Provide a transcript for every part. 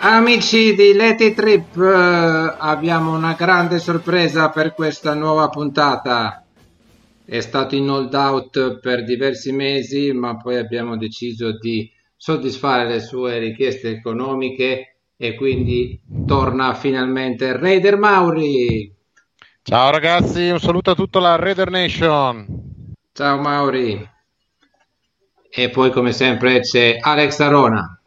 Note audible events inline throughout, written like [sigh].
Amici di Leti Trip, eh, abbiamo una grande sorpresa per questa nuova puntata. È stato in hold out per diversi mesi, ma poi abbiamo deciso di soddisfare le sue richieste economiche e quindi torna finalmente Raider Mauri. Ciao ragazzi, un saluto a tutta la Raider Nation. Ciao Mauri. E poi come sempre c'è Alex Arona.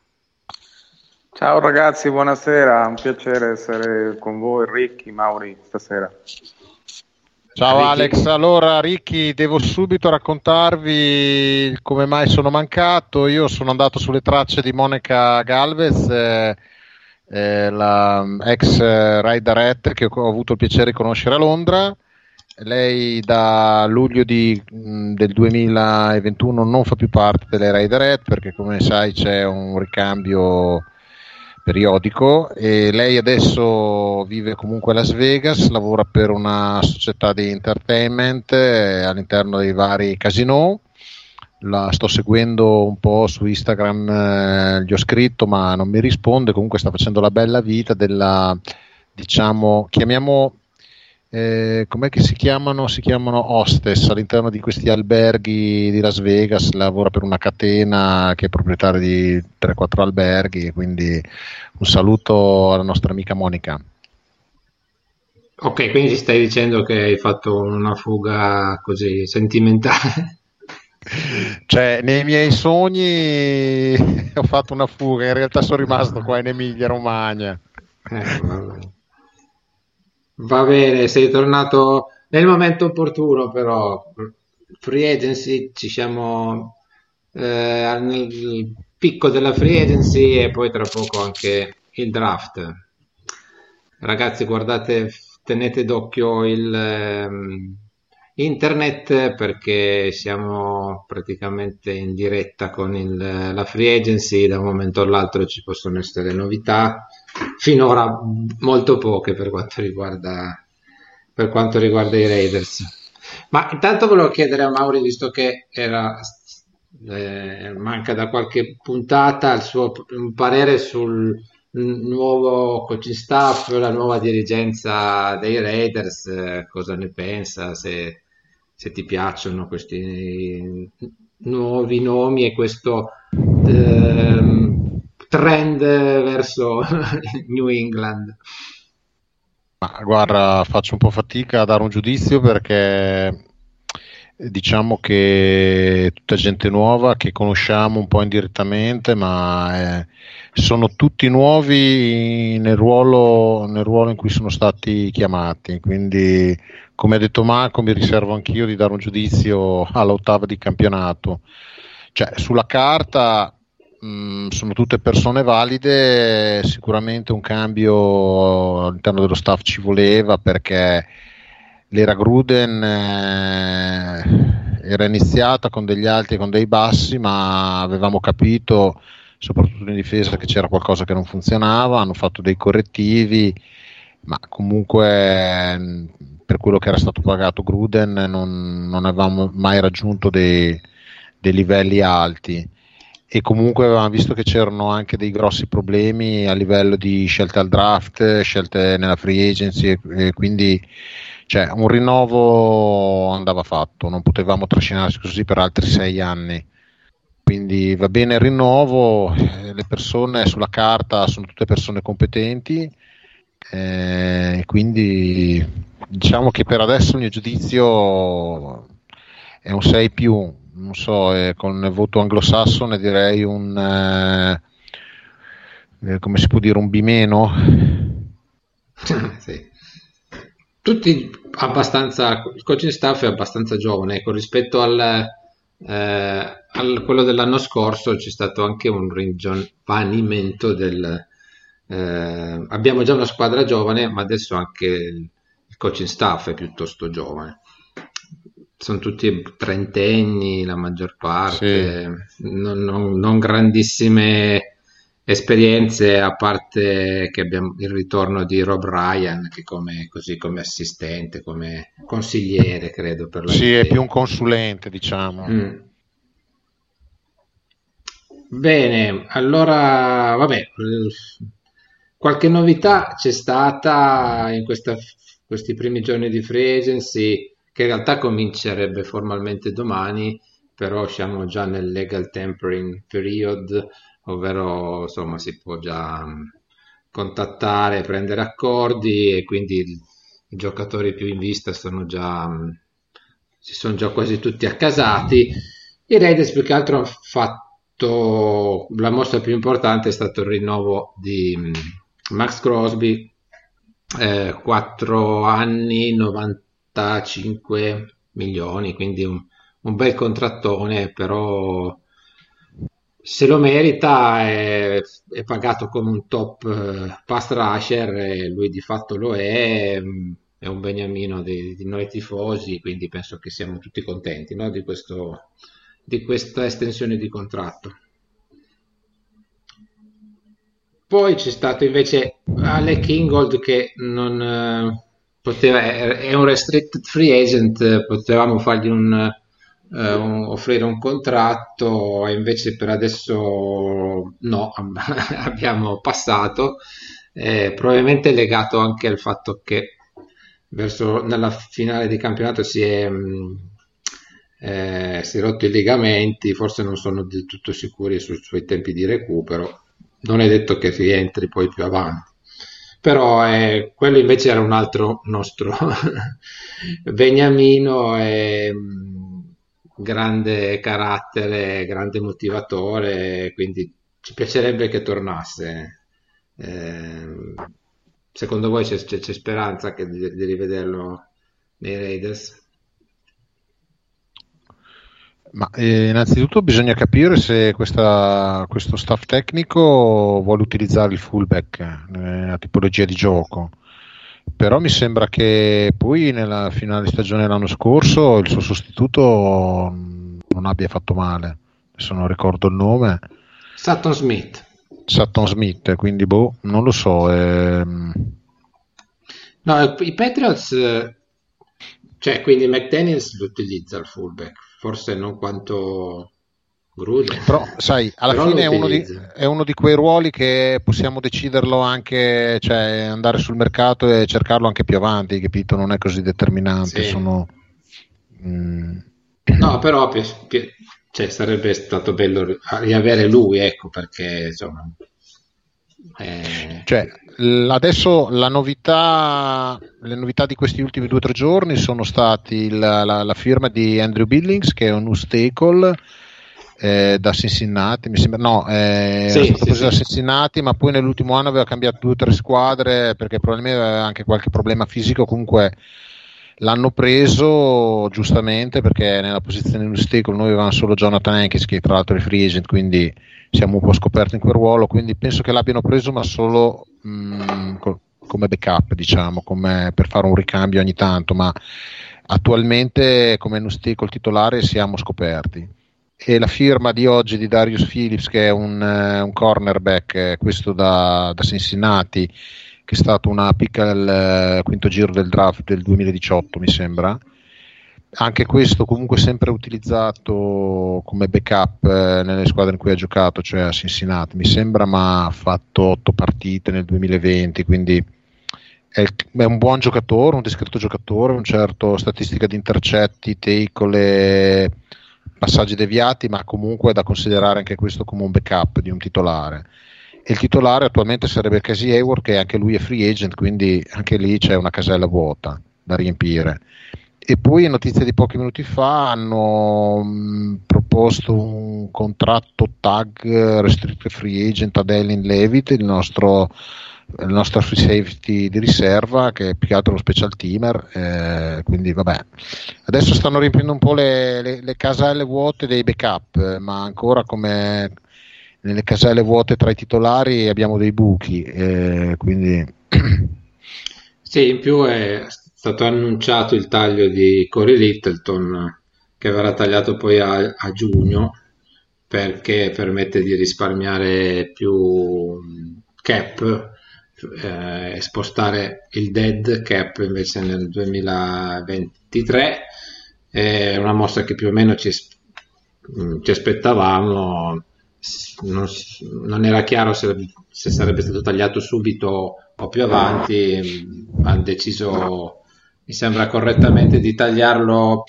Ciao ragazzi, buonasera, un piacere essere con voi, Ricchi, Mauri, stasera. Ciao Ricky. Alex, allora Ricchi, devo subito raccontarvi come mai sono mancato. Io sono andato sulle tracce di Monica Galvez, eh, eh, la ex riderette che ho avuto il piacere di conoscere a Londra. Lei da luglio di, del 2021 non fa più parte delle Riderette perché come sai c'è un ricambio periodico e lei adesso vive comunque a Las Vegas, lavora per una società di entertainment eh, all'interno dei vari casino. La sto seguendo un po' su Instagram, eh, gli ho scritto ma non mi risponde, comunque sta facendo la bella vita della, diciamo, chiamiamo eh, com'è che si chiamano? Si chiamano hostess all'interno di questi alberghi di Las Vegas, lavora per una catena che è proprietaria di 3-4 alberghi, quindi un saluto alla nostra amica Monica. Ok, quindi stai dicendo che hai fatto una fuga così sentimentale? [laughs] Cioè, nei miei sogni [laughs] ho fatto una fuga, in realtà sono rimasto qua in Emilia Romagna. Eh. Va bene, sei tornato nel momento opportuno, però free agency ci siamo eh, nel picco della free agency e poi tra poco anche il draft. Ragazzi, guardate, tenete d'occhio il eh, internet perché siamo praticamente in diretta con il, la free agency, da un momento all'altro ci possono essere novità finora molto poche per quanto riguarda, per quanto riguarda i Raiders. Ma intanto volevo chiedere a Mauri, visto che era, eh, manca da qualche puntata, il suo parere sul nuovo coaching staff, la nuova dirigenza dei Raiders, eh, cosa ne pensa, se, se, ti piacciono questi nuovi nomi e questo... Eh, trend verso [laughs] New England? Ma guarda, faccio un po' fatica a dare un giudizio perché diciamo che tutta gente nuova che conosciamo un po' indirettamente, ma eh, sono tutti nuovi nel ruolo, nel ruolo in cui sono stati chiamati. Quindi, come ha detto Marco, mi riservo anch'io di dare un giudizio all'ottava di campionato. Cioè, sulla carta Mm, sono tutte persone valide, sicuramente un cambio all'interno dello staff ci voleva perché l'era Gruden eh, era iniziata con degli alti e con dei bassi, ma avevamo capito, soprattutto in difesa, che c'era qualcosa che non funzionava, hanno fatto dei correttivi, ma comunque per quello che era stato pagato Gruden non, non avevamo mai raggiunto dei, dei livelli alti e comunque avevamo visto che c'erano anche dei grossi problemi a livello di scelte al draft, scelte nella free agency e, quindi cioè, un rinnovo andava fatto, non potevamo trascinarsi così per altri sei anni. Quindi va bene il rinnovo, eh, le persone sulla carta sono tutte persone competenti, eh, quindi diciamo che per adesso il mio giudizio è un 6 più, non so, eh, con il voto anglosassone direi un, eh, eh come si può dire, un B [laughs] sì. Tutti abbastanza, il coaching staff è abbastanza giovane, ecco, rispetto al, eh, al quello dell'anno scorso c'è stato anche un ringiovanimento del... Eh, abbiamo già una squadra giovane, ma adesso anche il coaching staff è piuttosto giovane sono tutti trentenni la maggior parte, sì. non, non, non, grandissime esperienze a parte che abbiamo il ritorno di Rob Ryan che come, così come assistente, come consigliere credo per la Sì, è più un consulente diciamo. Mm. Bene, allora vabbè, qualche novità c'è stata in questa, questi primi giorni di free agency che in realtà comincerebbe formalmente domani, però siamo già nel legal tempering period, ovvero insomma si può già mm, contattare, prendere accordi e quindi i, giocatori più in vista sono già, mm, si sono già quasi tutti accasati. I Raiders più che altro hanno fatto la mossa più importante è stato il rinnovo di mm, Max Crosby, eh, 4 anni, 90 45 milioni, quindi un, un bel contrattone, però se lo merita è, è, pagato come un top uh, pass rusher e lui di fatto lo è, è un beniamino di, di noi tifosi, quindi penso che siamo tutti contenti no? di, questo, di questa estensione di contratto. Poi c'è stato invece Alec Ingold che non, eh, poteva, è un restricted free agent, potevamo fargli un, uh, un, offrire un contratto e invece per adesso no, [laughs] abbiamo passato, eh, probabilmente legato anche al fatto che verso nella finale di campionato si è, mh, eh, si è rotto i legamenti, forse non sono del tutto sicuri sui suoi tempi di recupero, non è detto che rientri poi più avanti però eh, quello invece era un altro nostro [laughs] Beniamino, è, mm, grande carattere, grande motivatore, quindi ci piacerebbe che tornasse. Eh, secondo voi c'è, c'è, c'è speranza di, di rivederlo nei Raiders? Ma eh, innanzitutto bisogna capire se questa, questo staff tecnico vuole utilizzare il fullback, eh, la tipologia di gioco. Però mi sembra che poi nella finale stagione dell'anno scorso il suo sostituto non abbia fatto male. Adesso non ricordo il nome. Sutton Smith. Sutton Smith, quindi boh, non lo so. Ehm... No, i Patriots, cioè quindi McDaniels lo utilizza il fullback forse non quanto Gruden. Però, sai, alla Però fine è uno, di, è uno, di, quei ruoli che possiamo deciderlo anche, cioè andare sul mercato e cercarlo anche più avanti, capito? Non è così determinante. Sì. Sono, mm. No, però cioè, sarebbe stato bello riavere lui, ecco, perché insomma... Eh... Cioè, adesso la novità, le novità di questi ultimi due o tre giorni sono stati la, la, la firma di Andrew Billings che è un Ustacle eh, da Cincinnati, mi sembra, no, eh, sì, sì, preso sì. da Cincinnati, ma poi nell'ultimo anno aveva cambiato due o tre squadre perché probabilmente aveva anche qualche problema fisico, comunque l'hanno preso giustamente perché nella posizione di Ustacle noi avevamo solo Jonathan Hankins che tra l'altro è free agent, quindi siamo un po' scoperti in quel ruolo, quindi penso che l'abbiano preso ma solo mh, mm, come backup, diciamo, come per fare un ricambio ogni tanto, ma attualmente come Nusti col titolare siamo scoperti. E la firma di oggi di Darius Phillips, che è un, uh, un cornerback, eh, questo da, da, Cincinnati, che è stato una picca al uh, quinto giro del draft del 2018, mi sembra, anche questo comunque sempre utilizzato come backup eh, nelle squadre in cui ha giocato, cioè a Cincinnati, mi sembra, ma ha fatto otto partite nel 2020, quindi è, un buon giocatore, un discreto giocatore, un certo statistica di intercetti, tackle, passaggi deviati, ma comunque è da considerare anche questo come un backup di un titolare. Il titolare attualmente sarebbe Casey Hayward, che anche lui è free agent, quindi anche lì c'è una casella vuota da riempire. E poi notizie di pochi minuti fa hanno mh, proposto un contratto tag restricted free agent ad Ellen Levitt, il nostro, il nostro free safety di riserva che è più che altro uno special teamer eh, quindi vabbè. Adesso stanno riempiendo un po' le, le, le caselle vuote dei backup ma ancora come nelle caselle vuote tra i titolari abbiamo dei buchi eh, quindi [clears throat] sì in più è stato annunciato il taglio di Corey Littleton che verrà tagliato poi a, a giugno perché permette di risparmiare più cap eh, e spostare il dead cap invece nel 2023 è una mossa che più o meno ci, ci aspettavamo non, non, era chiaro se, se, sarebbe stato tagliato subito o più avanti hanno deciso mi sembra correttamente di tagliarlo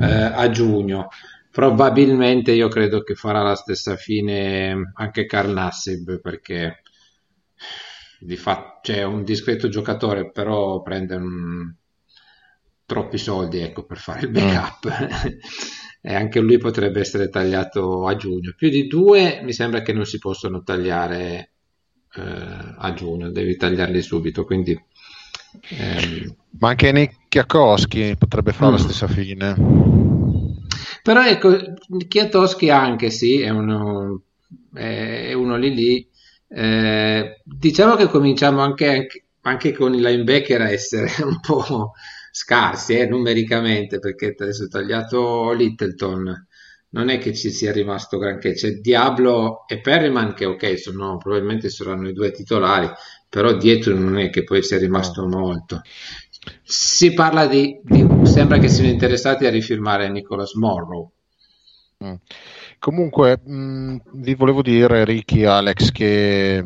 eh, a giugno. Probabilmente io credo che farà la stessa fine anche Carl Nassib perché di fatto c'è cioè, un discreto giocatore, però prende un... troppi soldi ecco, per fare il backup. Mm. [laughs] e anche lui potrebbe essere tagliato a giugno. Più di due mi sembra che non si possono tagliare eh, a giugno, devi tagliarli subito. Quindi eh, Ma anche Nikiakowski potrebbe fare mm. la stessa fine. Però ecco, Chiatoschi anche sì, è uno, è uno lì lì. Eh, diciamo che cominciamo anche, anche, anche, con i linebacker a essere [laughs] un po' scarsi eh, numericamente, perché adesso ho tagliato Littleton, non è che ci sia rimasto granché, c'è Diablo e Perryman che ok, sono, probabilmente saranno i due titolari, però dietro non è che poi sia rimasto molto. Si parla di, di, sembra che siano interessati a rifirmare Nicholas Morrow. Mm. Comunque, mh, mm, vi volevo dire, Ricky, Alex, che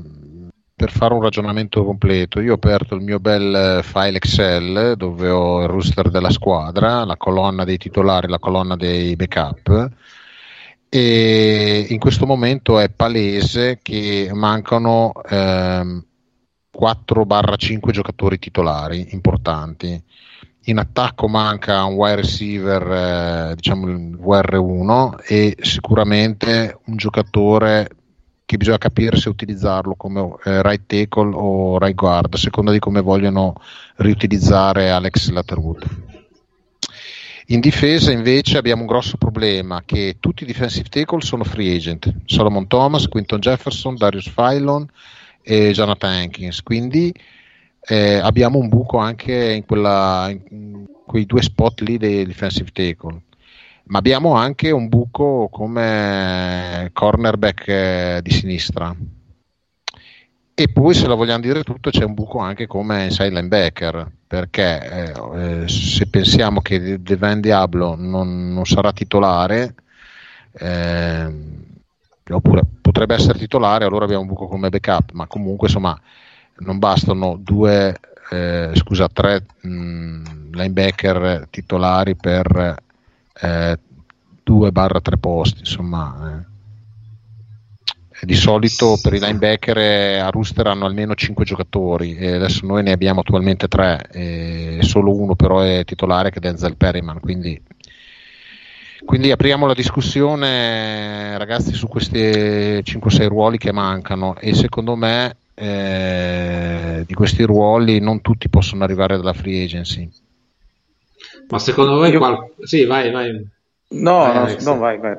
per fare un ragionamento completo, io ho aperto il mio bel file Excel dove ho il roster della squadra, la colonna dei titolari, la colonna dei backup e in questo momento è palese che mancano ehm, 4-5 giocatori titolari importanti. In attacco manca un wide receiver, eh, diciamo il VR1, e sicuramente un giocatore che bisogna capire se utilizzarlo come eh, right tackle o right guard, a seconda di come vogliono riutilizzare Alex Latterwood. In difesa invece abbiamo un grosso problema che tutti i defensive tackle sono free agent, Solomon Thomas, Quinton Jefferson, Darius Phylon, e Jonathan Hankins. Quindi eh, abbiamo un buco anche in, quella, in, quei due spot lì dei defensive tackle. Ma abbiamo anche un buco come cornerback eh, di sinistra. E poi, se la vogliamo dire tutto, c'è un buco anche come inside linebacker. Perché eh, eh se pensiamo che Devan Diablo non, non sarà titolare, eh, oppure potrebbe essere titolare, allora abbiamo un buco come backup, ma comunque insomma non bastano due, eh, scusa, tre mh, mm, linebacker titolari per eh, 2-3 posti, insomma. Eh. Di solito per i linebacker eh, a Rooster hanno almeno 5 giocatori e adesso noi ne abbiamo attualmente 3 e solo uno però è titolare che è Denzel Perryman, quindi quindi apriamo la discussione, ragazzi, su questi 5-6 ruoli che mancano e secondo me eh, di questi ruoli non tutti possono arrivare dalla free agency. Ma secondo voi qual... Sì, vai, vai. No, vai, no, no, vai, vai.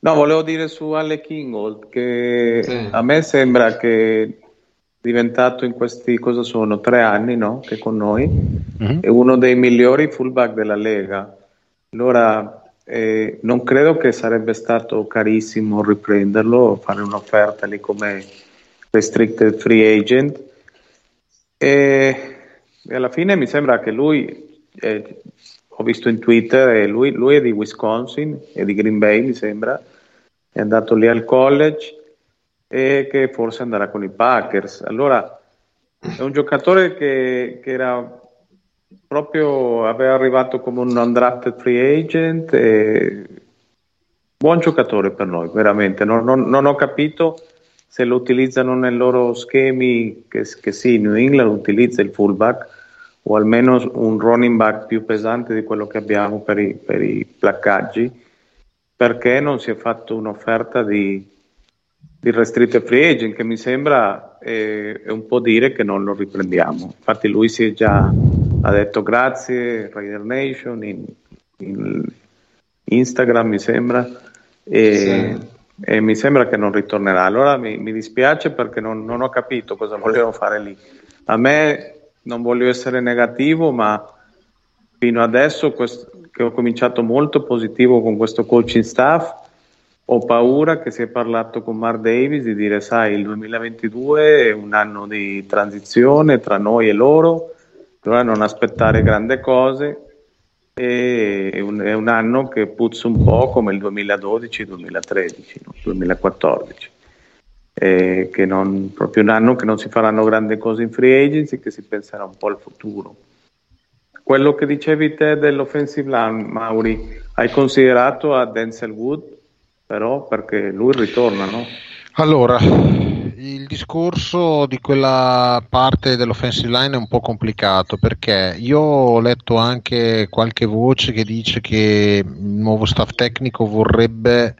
No, volevo dire su Ale Kingold che sì. a me sembra che è diventato in questi, cosa sono, tre anni, no? Che con noi, mm-hmm. è uno dei migliori fullback della Lega. Allora eh, non credo che sarebbe stato carissimo riprenderlo, fare un'offerta lì come restricted free agent. E, e alla fine mi sembra che lui, eh, ho visto in Twitter, lui, lui, è di Wisconsin, è di Green Bay mi sembra, è andato lì al college e che forse andrà con i Packers. Allora è un giocatore che, che era proprio, aveva arrivato come un undrafted free agent, e buon giocatore per noi, veramente. Non, non, non ho capito se lo utilizzano nei loro schemi, che, che sì, New England utilizza il fullback, o almeno un running back più pesante di quello che abbiamo per i, per i placcaggi, perché non si è fatto un'offerta di, di restricted free agent che mi sembra è, è, un po' dire che non lo riprendiamo. Infatti lui si è già ha detto grazie Raider Nation in, in Instagram mi sembra e, sì. e, mi sembra che non ritornerà. Allora mi, mi dispiace perché non, non ho capito cosa volevano fare lì. A me non voglio essere negativo, ma fino adesso quest- che ho cominciato molto positivo con questo coaching staff, ho paura che si è parlato con Mark Davis di dire sai il 2022 è un anno di transizione tra noi e loro, allora non aspettare grandi cose e è un, è un anno che puzza un po' come il 2012-2013, no? 2014 eh, che non, proprio un anno che non si faranno grandi cose in free agency, che si penserà un po' al futuro. Quello che dicevi te dell'offensive line, Mauri, hai considerato a Denzel Wood, però perché lui ritorna, no? Allora, il discorso di quella parte dell'offensive line è un po' complicato perché io ho letto anche qualche voce che dice che il nuovo staff tecnico vorrebbe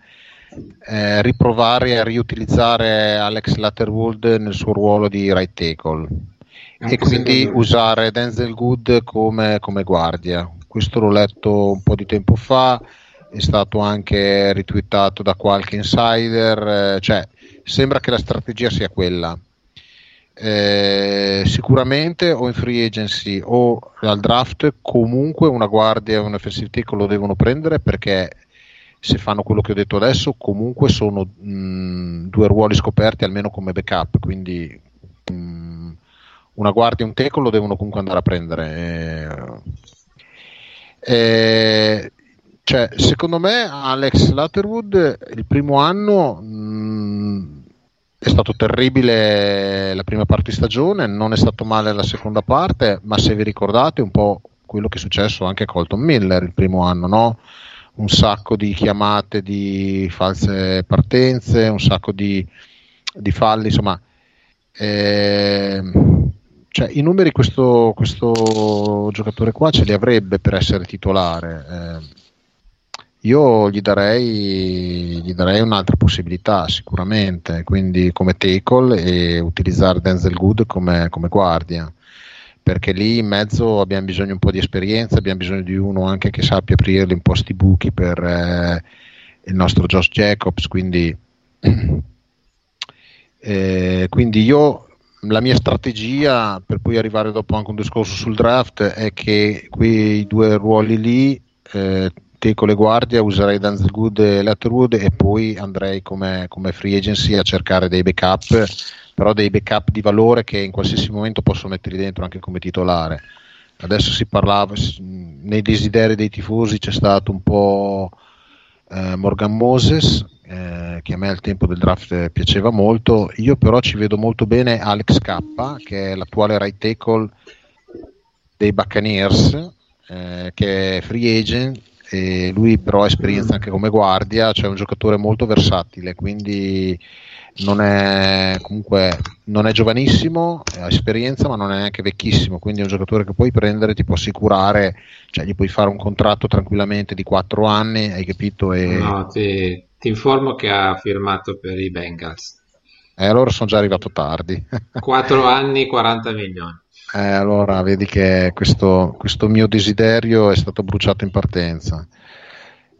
eh, riprovare a riutilizzare Alex Latterwood nel suo ruolo di right tackle e quindi usare Denzel Good come, come guardia. Questo l'ho letto un po' di tempo fa, è stato anche ritwittato da qualche insider, eh, cioè sembra che la strategia sia quella. Eh, sicuramente o in free agency o al draft comunque una guardia e un offensive tackle lo devono prendere perché se fanno quello che ho detto adesso, comunque sono mh, due ruoli scoperti almeno come backup, quindi mh, una guardia e un teco lo devono comunque andare a prendere. E, e, cioè, secondo me Alex Latterwood il primo anno mh, è stato terribile la prima parte di stagione, non è stato male la seconda parte, ma se vi ricordate un po' quello che è successo anche a Colton Miller il primo anno, no? Un sacco di chiamate di false partenze, un sacco di, di falli, insomma, eh, cioè, i numeri questo, questo, giocatore qua ce li avrebbe per essere titolare. Eh, io gli darei, gli darei, un'altra possibilità sicuramente, quindi come tackle e utilizzare Denzel Good come, come guardia perché lì in mezzo abbiamo bisogno un po' di esperienza, abbiamo bisogno di uno anche che sappia aprirli in posti buchi per eh, il nostro Josh Jacobs, quindi, [clears throat] eh, quindi io la mia strategia per poi arrivare dopo anche un discorso sul draft è che quei due ruoli lì eh, te con le guardie userei Danzel Good e Letterwood e poi andrei come, come free agency a cercare dei backup però dei backup di valore che in qualsiasi momento posso metterli dentro anche come titolare. Adesso si parlava, nei desideri dei tifosi c'è stato un po' eh, Morgan Moses, eh, che a me al tempo del draft piaceva molto, io però ci vedo molto bene Alex K, che è l'attuale right tackle dei Buccaneers, eh, che è free agent, lui però ha esperienza anche come guardia, cioè un giocatore molto versatile, quindi non è comunque non è giovanissimo, ha esperienza, ma non è neanche vecchissimo. Quindi è un giocatore che puoi prendere, ti può assicurare, cioè gli puoi fare un contratto tranquillamente di 4 anni, hai capito? E... No, ti, ti informo che ha firmato per i Bengals. E eh, allora sono già arrivato tardi. 4 anni, 40 milioni. Eh, allora vedi che questo, questo mio desiderio è stato bruciato in partenza.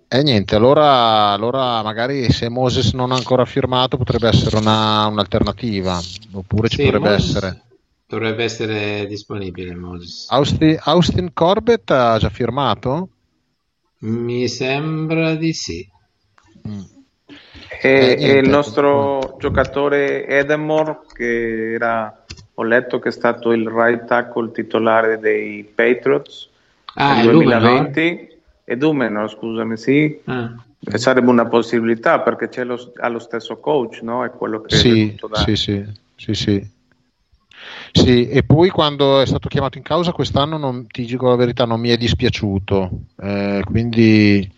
E niente, allora, allora, magari se Moses non ha ancora firmato potrebbe essere una, un'alternativa, oppure ci potrebbe Moses essere. Dovrebbe essere disponibile Moses. Austin, Austin, Corbett ha già firmato? Mi sembra di sì. Mm. E, e, il nostro giocatore Edemore, che era, ho letto che è stato il right tackle titolare dei Patriots, ah, nel 2020 e Dumenor, scusami, sì. Ah. Sarebbe una possibilità perché lo, ha lo stesso coach, no? È quello che sì, sì, sì, sì, sì. Sì, e poi quando è stato chiamato in causa quest'anno, non, ti dico la verità, non mi è dispiaciuto, eh, quindi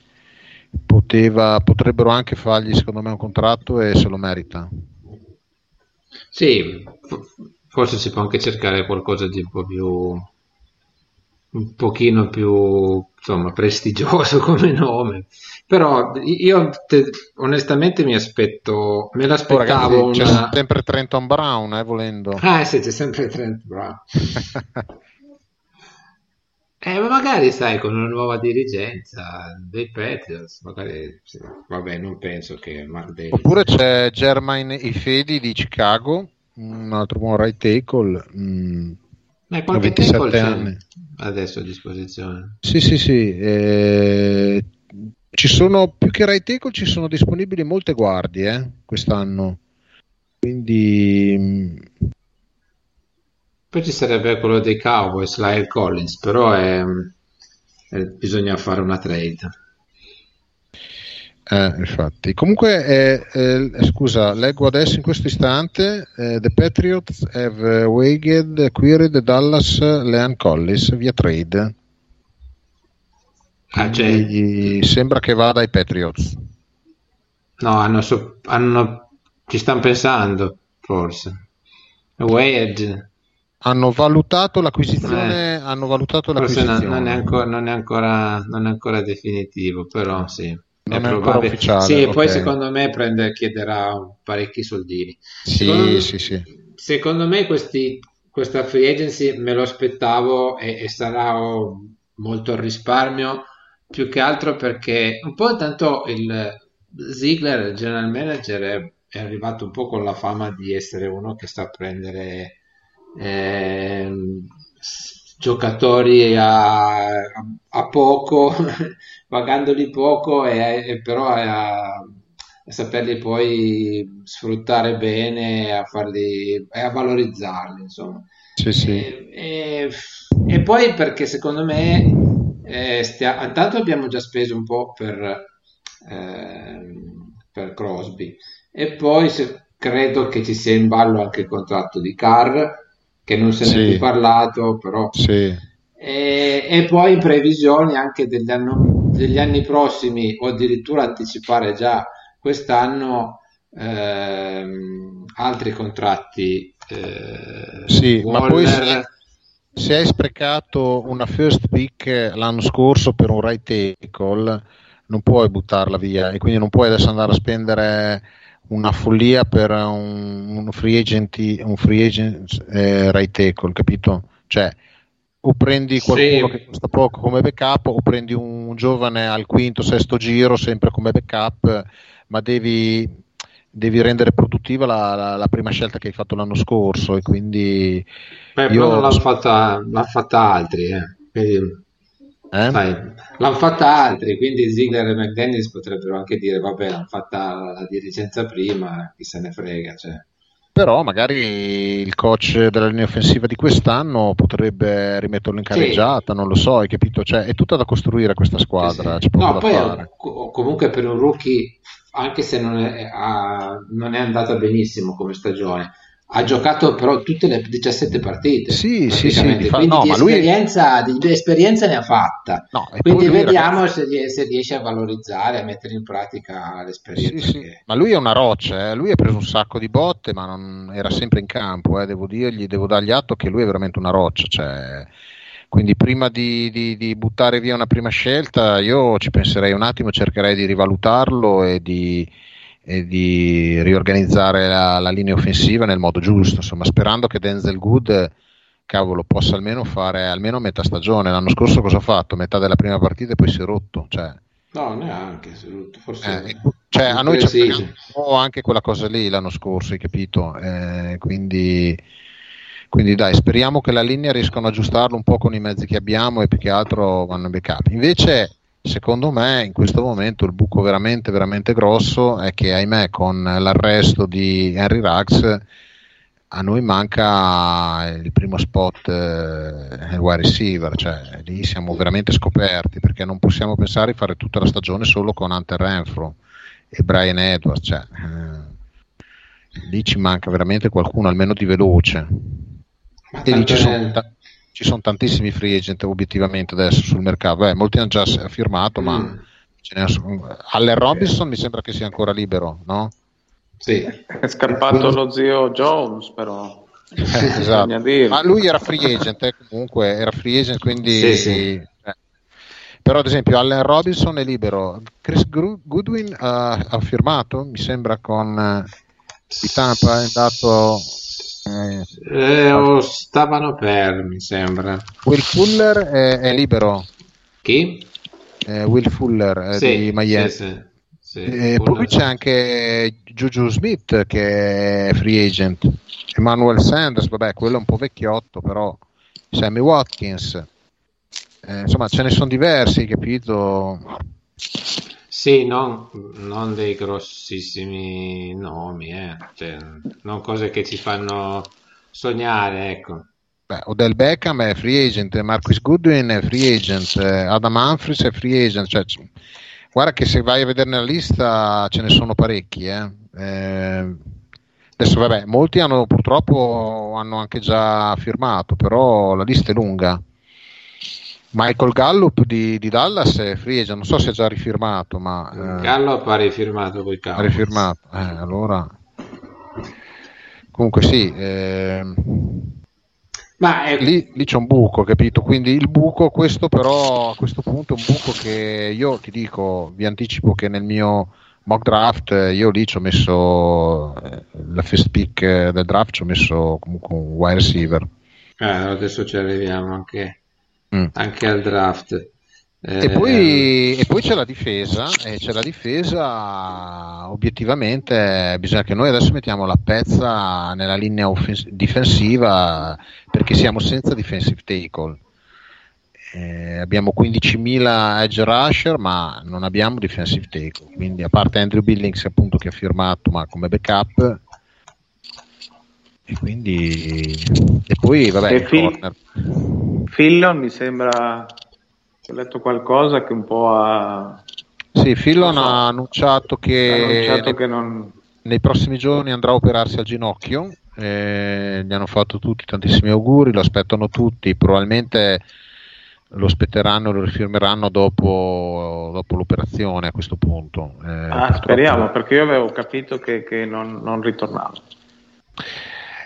poteva, potrebbero anche fargli secondo me un contratto e se lo merita. Sì, forse si può anche cercare qualcosa di un po' più un pochino più insomma prestigioso [laughs] come nome. Però io te, onestamente mi aspetto me l'aspettavo oh, ragazzi, una... c'è sempre Trenton Brown eh, volendo. [laughs] Ah sì c'è sempre Trenton Brown. [laughs] Eh, ma magari sai con una nuova dirigenza dei Patriots magari sì, vabbè non penso che Davis... oppure c'è Germain Ifedi di Chicago un altro buon right tackle mm, ma qualche 27 anni adesso a disposizione. Sì, sì, sì. Eh, ci sono più che right tackle, ci sono disponibili molte guardie eh, quest'anno. Quindi. Mm, Poi ci sarebbe quello dei Cowboys, Lyle Collins, però è, è, bisogna fare una trade. Eh, infatti. Comunque, eh, eh, scusa, leggo adesso in questo istante: eh, The Patriots have wagged, queried Dallas Leon Collis via trade. Ah, cioè... Sembra che vada ai Patriots. No, hanno, so- hanno ci stanno pensando, forse. Wade. Hanno valutato l'acquisizione, eh, hanno valutato l'acquisizione. Non, è ancora, non, è ancora, non è ancora definitivo, però sì non è, ancora ufficiale. Sì, okay. poi secondo me prende, chiederà parecchi soldini. Sì, secondo, sì, sì. Secondo me questi, questa free agency me lo aspettavo e, e sarà molto a risparmio, più che altro perché un po' tanto il Ziegler, il general manager, è, è arrivato un po' con la fama di essere uno che sta a prendere... Eh, giocatori a, a poco, [laughs] pagandoli poco e, e però a, a, saperli poi sfruttare bene a farli, e a valorizzarli insomma. Sì, sì. E, e, e, poi perché secondo me eh, stia, intanto abbiamo già speso un po' per, eh, per Crosby e poi se, credo che ci sia in ballo anche il contratto di Carr che non se ne sì. è più parlato, però... Sì. E, e, poi previsioni anche degli, anno, degli, anni prossimi o addirittura anticipare già quest'anno ehm, altri contratti. Eh, sì, Warner, ma poi se, se, hai sprecato una first pick l'anno scorso per un right tackle, non puoi buttarla via e quindi non puoi adesso andare a spendere una follia per un, un free agent, un free agent eh, right tackle, capito? Cioè, o prendi qualcuno sì. che costa poco come backup o prendi un giovane al quinto, sesto giro sempre come backup, ma devi, devi rendere produttiva la, la, la, prima scelta che hai fatto l'anno scorso e quindi... Beh, io... però l'hanno fatta, l'hanno fatta altri, eh. Quindi eh? Sai, l'hanno fatta altri, quindi Ziggler e McDennis potrebbero anche dire vabbè l'hanno fatta la dirigenza prima, chi se ne frega. Cioè. Però magari il coach della linea offensiva di quest'anno potrebbe rimetterlo in carreggiata, sì. non lo so, hai capito? Cioè, è tutta da costruire questa squadra. Sì, sì. No, poi fare. comunque per un rookie, anche se non è, ha, non è andata benissimo come stagione, ha giocato però tutte le 17 partite. Sì, sì, sì. Quindi no, di, esperienza, lui... di, esperienza, ne ha fatta. No, quindi vediamo ragazzi... se, se, riesce a valorizzare, a mettere in pratica l'esperienza. Sì, che... Ma lui è una roccia, eh. lui ha preso un sacco di botte, ma non era sempre in campo. Eh. Devo dirgli, devo dargli atto che lui è veramente una roccia. Cioè... Quindi prima di, di, di, buttare via una prima scelta, io ci penserei un attimo, cercherei di rivalutarlo e di e di riorganizzare la, la, linea offensiva nel modo giusto, insomma, sperando che Denzel Good cavolo, possa almeno fare almeno metà stagione. L'anno scorso cosa ha fatto? Metà della prima partita e poi si è rotto. Cioè, no, neanche, si è rotto. Forse eh, cioè, a noi ci ha anche quella cosa lì l'anno scorso, hai capito? Eh, quindi, quindi dai, speriamo che la linea riescano ad aggiustarlo un po' con i mezzi che abbiamo e più che altro vanno in backup. Invece secondo me in questo momento il buco veramente veramente grosso è che ahimè con l'arresto di Henry Rax a noi manca il primo spot eh, wide receiver, cioè lì siamo veramente scoperti perché non possiamo pensare di fare tutta la stagione solo con Hunter Renfro e Brian Edwards, cioè, eh, lì ci manca veramente qualcuno almeno di veloce. Ma e lì ci sono, ta- ci sono, tantissimi free agent obiettivamente adesso sul mercato, Beh, molti hanno già firmato, mm. ma ce ne sono... Allen Robinson mi sembra che sia ancora libero, no? Sì. È scappato lo zio Jones, però. Eh, [laughs] esatto. Ma lui era free agent, eh, comunque era free agent, quindi. Sì, sì. Eh. Però, ad esempio, Allen Robinson è libero. Chris Goodwin ha, ha firmato, mi sembra, con eh, di Tampa. È andato. Eh, o stavano per, mi sembra. Will Fuller è, è libero. Chi? Will Fuller sì, di Miami. Sì, sì. Sì, e poi c'è anche Juju Smith che è free agent, Emmanuel Sanders, vabbè, quello è un po' vecchiotto, però Sammy Watkins, eh, insomma ce ne sono diversi, capito? Sì, non, non dei grossissimi nomi, eh. cioè, non cose che ci fanno sognare, ecco. Odell Beckham è free agent, Marcus Goodwin è free agent, Adam Humphries è free agent, cioè, Guarda che se vai a vedere nella lista ce ne sono parecchi. Eh. Eh, adesso, vabbè, molti hanno purtroppo hanno anche già firmato, però la lista è lunga. Michael Gallup di, di Dallas è free agent, non so se ha già rifirmato, ma... Eh, Gallup ha rifirmato poi Ha rifirmato, eh, allora... Comunque sì, eh, ma è... lì, lì, c'è un buco, capito? Quindi il buco, questo però a questo punto è un buco che io ti dico, vi anticipo che nel mio mock draft io lì ci ho messo eh, la first pick del draft, ci ho messo comunque un wide receiver. Eh, adesso ci arriviamo anche, mm. anche al draft. E poi, e poi, c'è la difesa, e c'è la difesa, obiettivamente bisogna che noi adesso mettiamo la pezza nella linea offens- difensiva perché siamo senza defensive tackle. Eh, abbiamo 15.000 edge rusher ma non abbiamo defensive tackle, quindi a parte Andrew Billings appunto che ha firmato ma come backup e quindi e poi vabbè e Phil- Fillon mi sembra ho letto qualcosa che un po' ha... Sì, Fillon ha annunciato, che, ha annunciato nei, che non... nei prossimi giorni andrà a operarsi al ginocchio. Eh, gli hanno fatto tutti tantissimi auguri, lo aspettano tutti, probabilmente lo aspetteranno, lo rifirmeranno dopo, dopo l'operazione a questo punto. Eh, ah, speriamo, perché io avevo capito che, che non, non ritornava.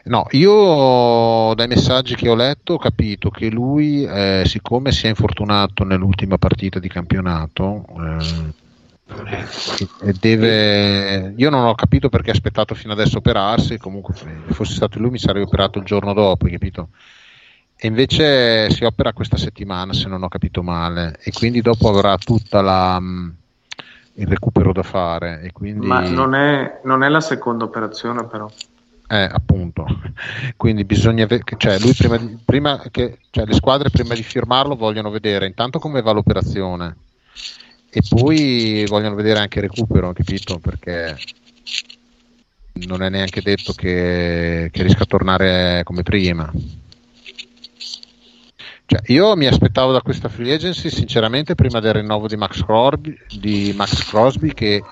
No, io dai messaggi che ho letto ho capito che lui, eh, siccome si è infortunato nell'ultima partita di campionato, eh, deve... io non ho capito perché ha aspettato fino adesso a operarsi, comunque se fosse stato lui mi sarei operato il giorno dopo, capito? E invece si opera questa settimana, se non ho capito male, e quindi dopo avrà tutta la mm, il recupero da fare. Quindi... Ma non è, non è la seconda operazione, però. Eh, appunto, quindi bisogna vedere, cioè lui prima, di, prima che, cioè le squadre prima di firmarlo vogliono vedere intanto come va l'operazione e poi vogliono vedere anche il recupero, capito? Perché non è neanche detto che, che riesca a tornare come prima. Cioè, io mi aspettavo da questa free agency, sinceramente, prima del rinnovo di Max Crosby, di Max Crosby che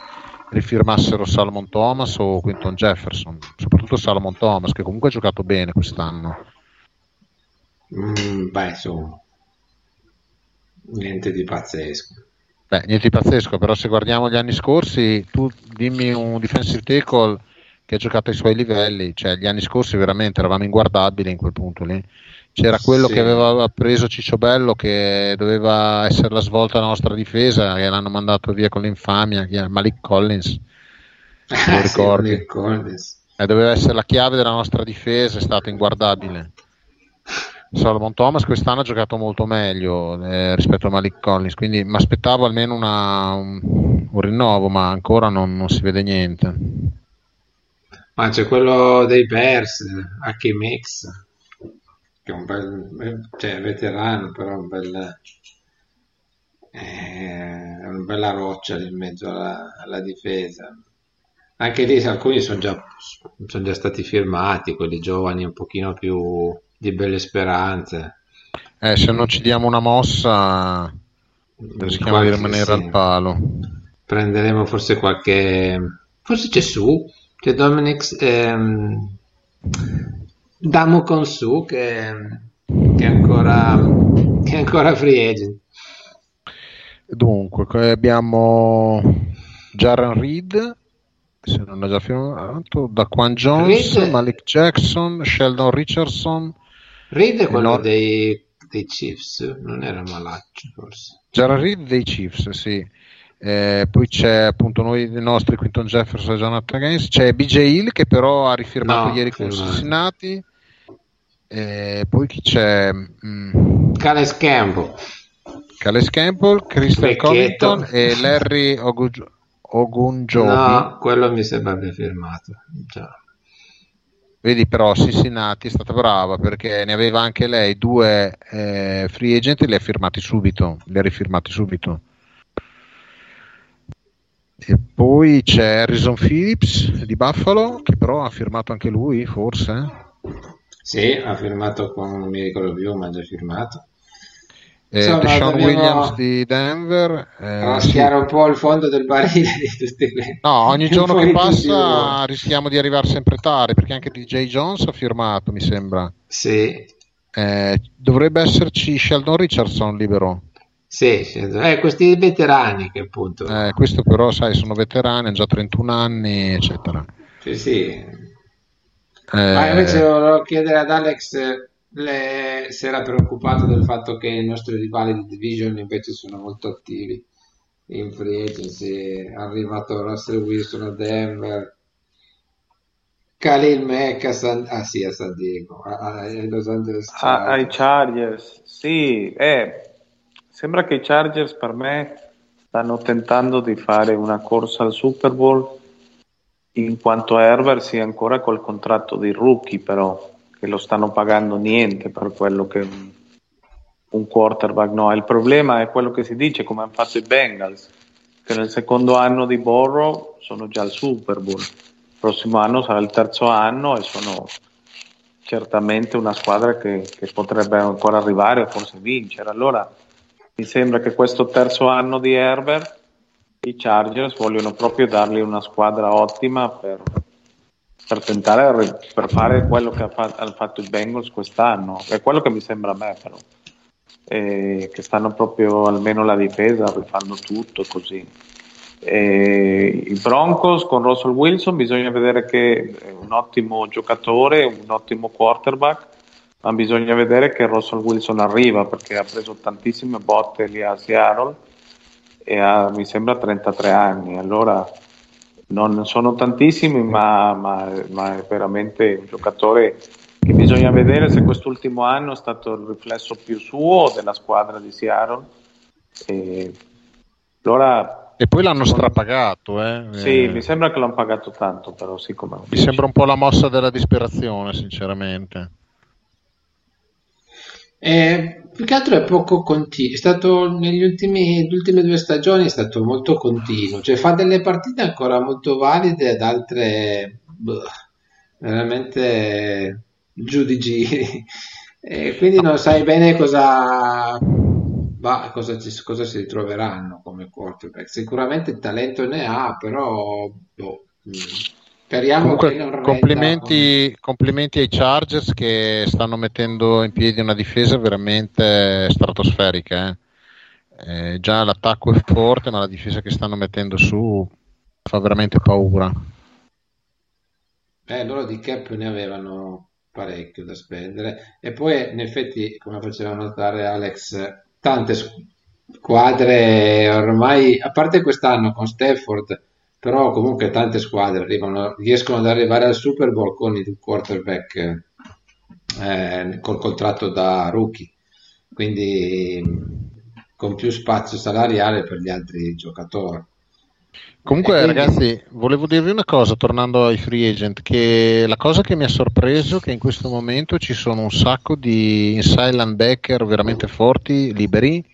rifirmassero Salomon Thomas o Quinton Jefferson, soprattutto Salomon Thomas che comunque ha giocato bene quest'anno. Mm, beh, insomma, niente di pazzesco. Beh, niente di pazzesco, però se guardiamo gli anni scorsi, tu dimmi un defensive tackle che ha giocato ai suoi livelli, cioè gli anni scorsi veramente eravamo inguardabili in quel punto lì c'era quello sì. che aveva preso Cicciobello che doveva essere la svolta della nostra difesa e l'hanno mandato via con l'infamia Malik Collins. [laughs] Eh, ricordi? Sì, Collins. Eh, doveva essere la chiave della nostra difesa è stato inguardabile. Solomon Thomas quest'anno ha giocato molto meglio eh, rispetto a Malik Collins quindi mi aspettavo almeno una, un, un, rinnovo ma ancora non, non, si vede niente. Ma c'è quello dei Bears Hakim X che è un bel, cioè veterano, però un bel, è una bella roccia in mezzo alla, alla difesa. anche lì alcuni sono già, sono già stati firmati, quelli giovani un pochino più di belle speranze. Eh, se non ci diamo una mossa rischiamo di rimanere sì. al palo. Prenderemo forse qualche... forse c'è su, c'è Dominic... Ehm... Damo con su che, che, è ancora, che è ancora free agent. Dunque, abbiamo Jaron Reed, se non ha già firmato, Daquan Jones, Reed... Malik Jackson, Sheldon Richardson. Reed è quello no... dei, dei, Chiefs, non era malaccio forse. Jaron Reed dei Chiefs, sì. Eh, poi c'è appunto noi i nostri Quinton Jefferson e Jonathan Gaines, c'è BJ Hill che però ha rifirmato no, ieri con Cincinnati. Eh, poi chi c'è? Mm. Calais Campbell. Calais Campbell, Christian Covington e Larry Ogunjobi. Ogunjobi. No, quello mi sembra abbia firmato. Già. Vedi però Cincinnati è stata brava perché ne aveva anche lei due eh, free agent e li ha firmati subito, li ha rifirmati subito. E poi c'è Harrison Phillips di Buffalo che però ha firmato anche lui forse. Sì, ha firmato con, non mi ricordo più, ma ha già firmato. Eh, Insomma, Deshaun Williams di Denver. Eh, raschiare sì. un po' il fondo del barile di tutti quelli. No, ogni [laughs] giorno che passa rischiamo di arrivare sempre tardi perché anche DJ Jones ha firmato, mi sembra. Sì. Eh, dovrebbe esserci Sheldon Richardson libero. Sì, eh, questi veterani che appunto. Eh, questo però, sai, sono veterani, hanno già 31 anni, eccetera. Sì, sì, eh... Ma invece volevo chiedere ad Alex le... se era preoccupato del fatto che i nostri rivali di division invece sono molto attivi in free agency. È arrivato Russell Wilson a Denver, Khalil Mack a San, ah, sì, a San Diego, a, a Los Angeles Chargers. ai Chargers, sì, eh, sembra che i Chargers per me stanno tentando di fare una corsa al Super Bowl in quanto Herbert sia ancora col contratto di rookie però che lo stanno pagando niente per quello che un quarterback no. Il problema è quello che si dice come hanno fatto i Bengals che nel secondo anno di Borrow sono già al Super Bowl. Il prossimo anno sarà il terzo anno e sono certamente una squadra che, che potrebbe ancora arrivare o forse vincere. Allora mi sembra che questo terzo anno di Herbert i Chargers vogliono proprio dargli una squadra ottima per, per tentare per fare quello che hanno fatto i Bengals quest'anno. È quello che mi sembra a me però. E che stanno proprio almeno la difesa fanno tutto così. E i Broncos con Russell Wilson bisogna vedere che è un ottimo giocatore un ottimo quarterback ma bisogna vedere che Russell Wilson arriva perché ha preso tantissime botte lì a Seattle e ha, mi sembra 33 anni, allora non sono tantissimi, ma, ma, ma, è veramente un giocatore che bisogna vedere se quest'ultimo anno è stato il riflesso più suo della squadra di Seattle. E, allora, e poi l'hanno strapagato, eh? Sì, eh. mi sembra che l'hanno pagato tanto, però sì, come Mi sembra un po' la mossa della disperazione, sinceramente. Eh, più che altro è poco continuo, è stato negli ultimi, ultime due stagioni è stato molto continuo, cioè fa delle partite ancora molto valide ed altre boh, veramente giù di giri. [laughs] E quindi non sai bene cosa, va, cosa, ci, cosa si ritroveranno come quarterback. Sicuramente il talento ne ha, però boh, Speriamo Comunque, complimenti, complimenti, ai Chargers che stanno mettendo in piedi una difesa veramente stratosferica. Eh. Eh, già l'attacco è forte, ma la difesa che stanno mettendo su fa veramente paura. Eh, loro di cap ne avevano parecchio da spendere. E poi, in effetti, come faceva notare Alex, tante squadre ormai, a parte quest'anno con Stafford però comunque tante squadre arrivano, riescono ad arrivare al Super Bowl con il quarterback eh, col contratto da rookie, quindi con più spazio salariale per gli altri giocatori. Comunque, quindi... ragazzi, volevo dirvi una cosa tornando ai free agent: che la cosa che mi ha sorpreso è che in questo momento ci sono un sacco di inside linebacker veramente forti, liberi,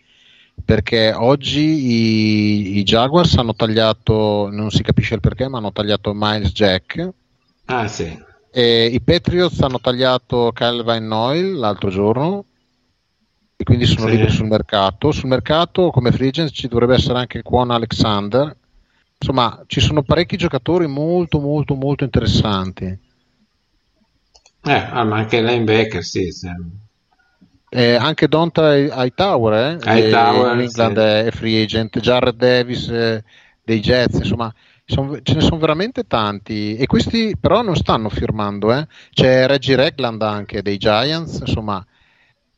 perché oggi i, i, Jaguars hanno tagliato, non si capisce il perché, ma hanno tagliato Miles Jack. Ah sì. E i Patriots hanno tagliato Calvin Noyle l'altro giorno e quindi sono sì. liberi sul mercato. Sul mercato come free agent ci dovrebbe essere anche Quan Alexander. Insomma, ci sono parecchi giocatori molto molto molto interessanti. Eh, ah, ma anche linebacker, sì. sì. Eh, anche Donta Hightower, eh? Hightower England sì. è free agent, Jared Davis eh, dei Jets, insomma son, ce ne sono veramente tanti e questi però non stanno firmando, eh? c'è Reggie Regland anche dei Giants, insomma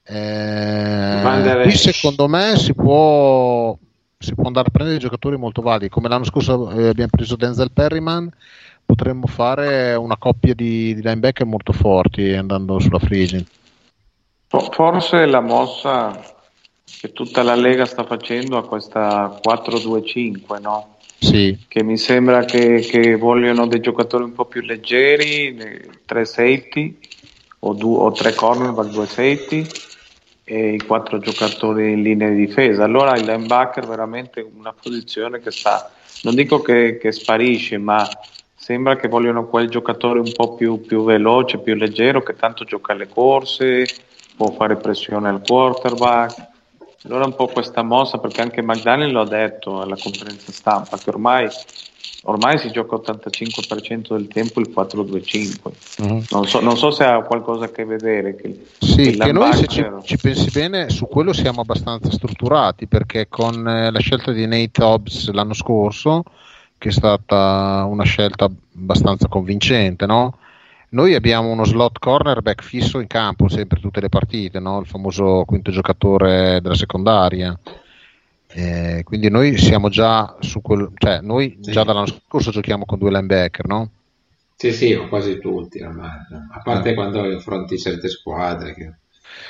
eh, qui secondo me si può, si può andare a prendere giocatori molto validi, come l'anno scorso eh, abbiamo preso Denzel Perryman, potremmo fare una coppia di, di linebacker molto forti andando sulla free agent. Forse la mossa che tutta la Lega sta facendo a questa 4-2-5, no? Sì. Che mi sembra che, che, vogliono dei giocatori un po' più leggeri, tre safety o, due, o tre cornerback, due safety e i quattro giocatori in linea di difesa. Allora il linebacker è veramente una posizione che sta, non dico che, che sparisce, ma sembra che vogliono quel giocatore un po' più, più veloce, più leggero, che tanto gioca le corse, può fare pressione al quarterback. Allora un po' questa mossa, perché anche McDaniel lo ha detto alla conferenza stampa, che ormai, ormai si gioca 85% del tempo il 4-2-5. Uh-huh. Non, so, non, so, se ha qualcosa a che vedere. Che, sì, che, che noi se ci, ci, pensi bene su quello siamo abbastanza strutturati, perché con eh, la scelta di Nate Hobbs l'anno scorso, che è stata una scelta abbastanza convincente, no? Noi abbiamo uno slot cornerback fisso in campo sempre tutte le partite, no? il famoso quinto giocatore della secondaria. Eh, quindi noi siamo già su quel, cioè noi sì. già dall'anno scorso giochiamo con due linebacker, no? Sì, sì, quasi tutti ormai, a parte eh. quando affronti certe squadre. Che...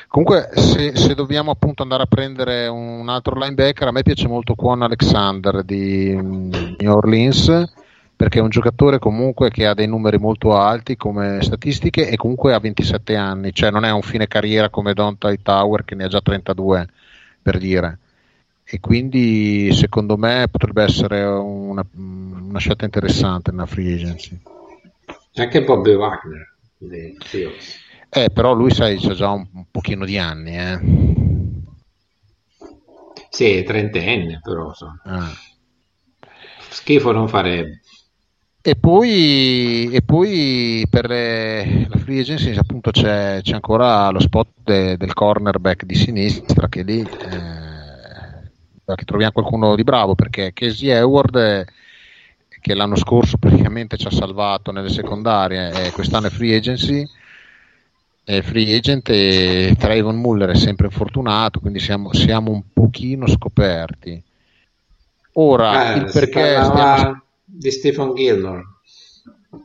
Comunque, se, se, dobbiamo appunto andare a prendere un altro linebacker, a me piace molto Quan Alexander di New Orleans perché è un giocatore comunque che ha dei numeri molto alti come statistiche e comunque ha 27 anni, cioè non è un fine carriera come Donta Tower che ne ha già 32 per dire. E quindi secondo me potrebbe essere una, una scelta interessante nella free agency. Anche Bobby Wagner Eh, però lui sai, c'ha già un, un pochino di anni, eh. Sì, trentenne però. So. Ah. Schifo non farebbe. E poi, e poi per le, la free agency appunto c'è, c'è ancora lo spot de, del cornerback di sinistra che lì eh, che troviamo qualcuno di bravo perché Casey Hayward che l'anno scorso praticamente ci ha salvato nelle secondarie e quest'anno è free agency. È free agent e Trayvon Muller è sempre infortunato quindi siamo, siamo un pochino scoperti. Ora eh, il perché stiamo di Stephen Gilmore.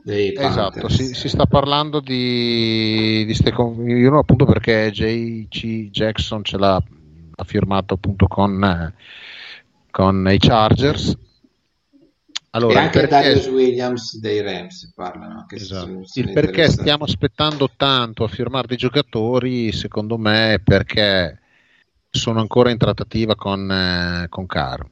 Esatto, si, si, sta parlando di, di Stephen Gilmore appunto perché J.C. Jackson ce l'ha ha firmato appunto con, con i Chargers. Allora, e anche perché... Darius Williams dei Rams parlano. Esatto. Il perché stiamo aspettando tanto a firmare dei giocatori, secondo me, è perché sono ancora in trattativa con, eh, con Carr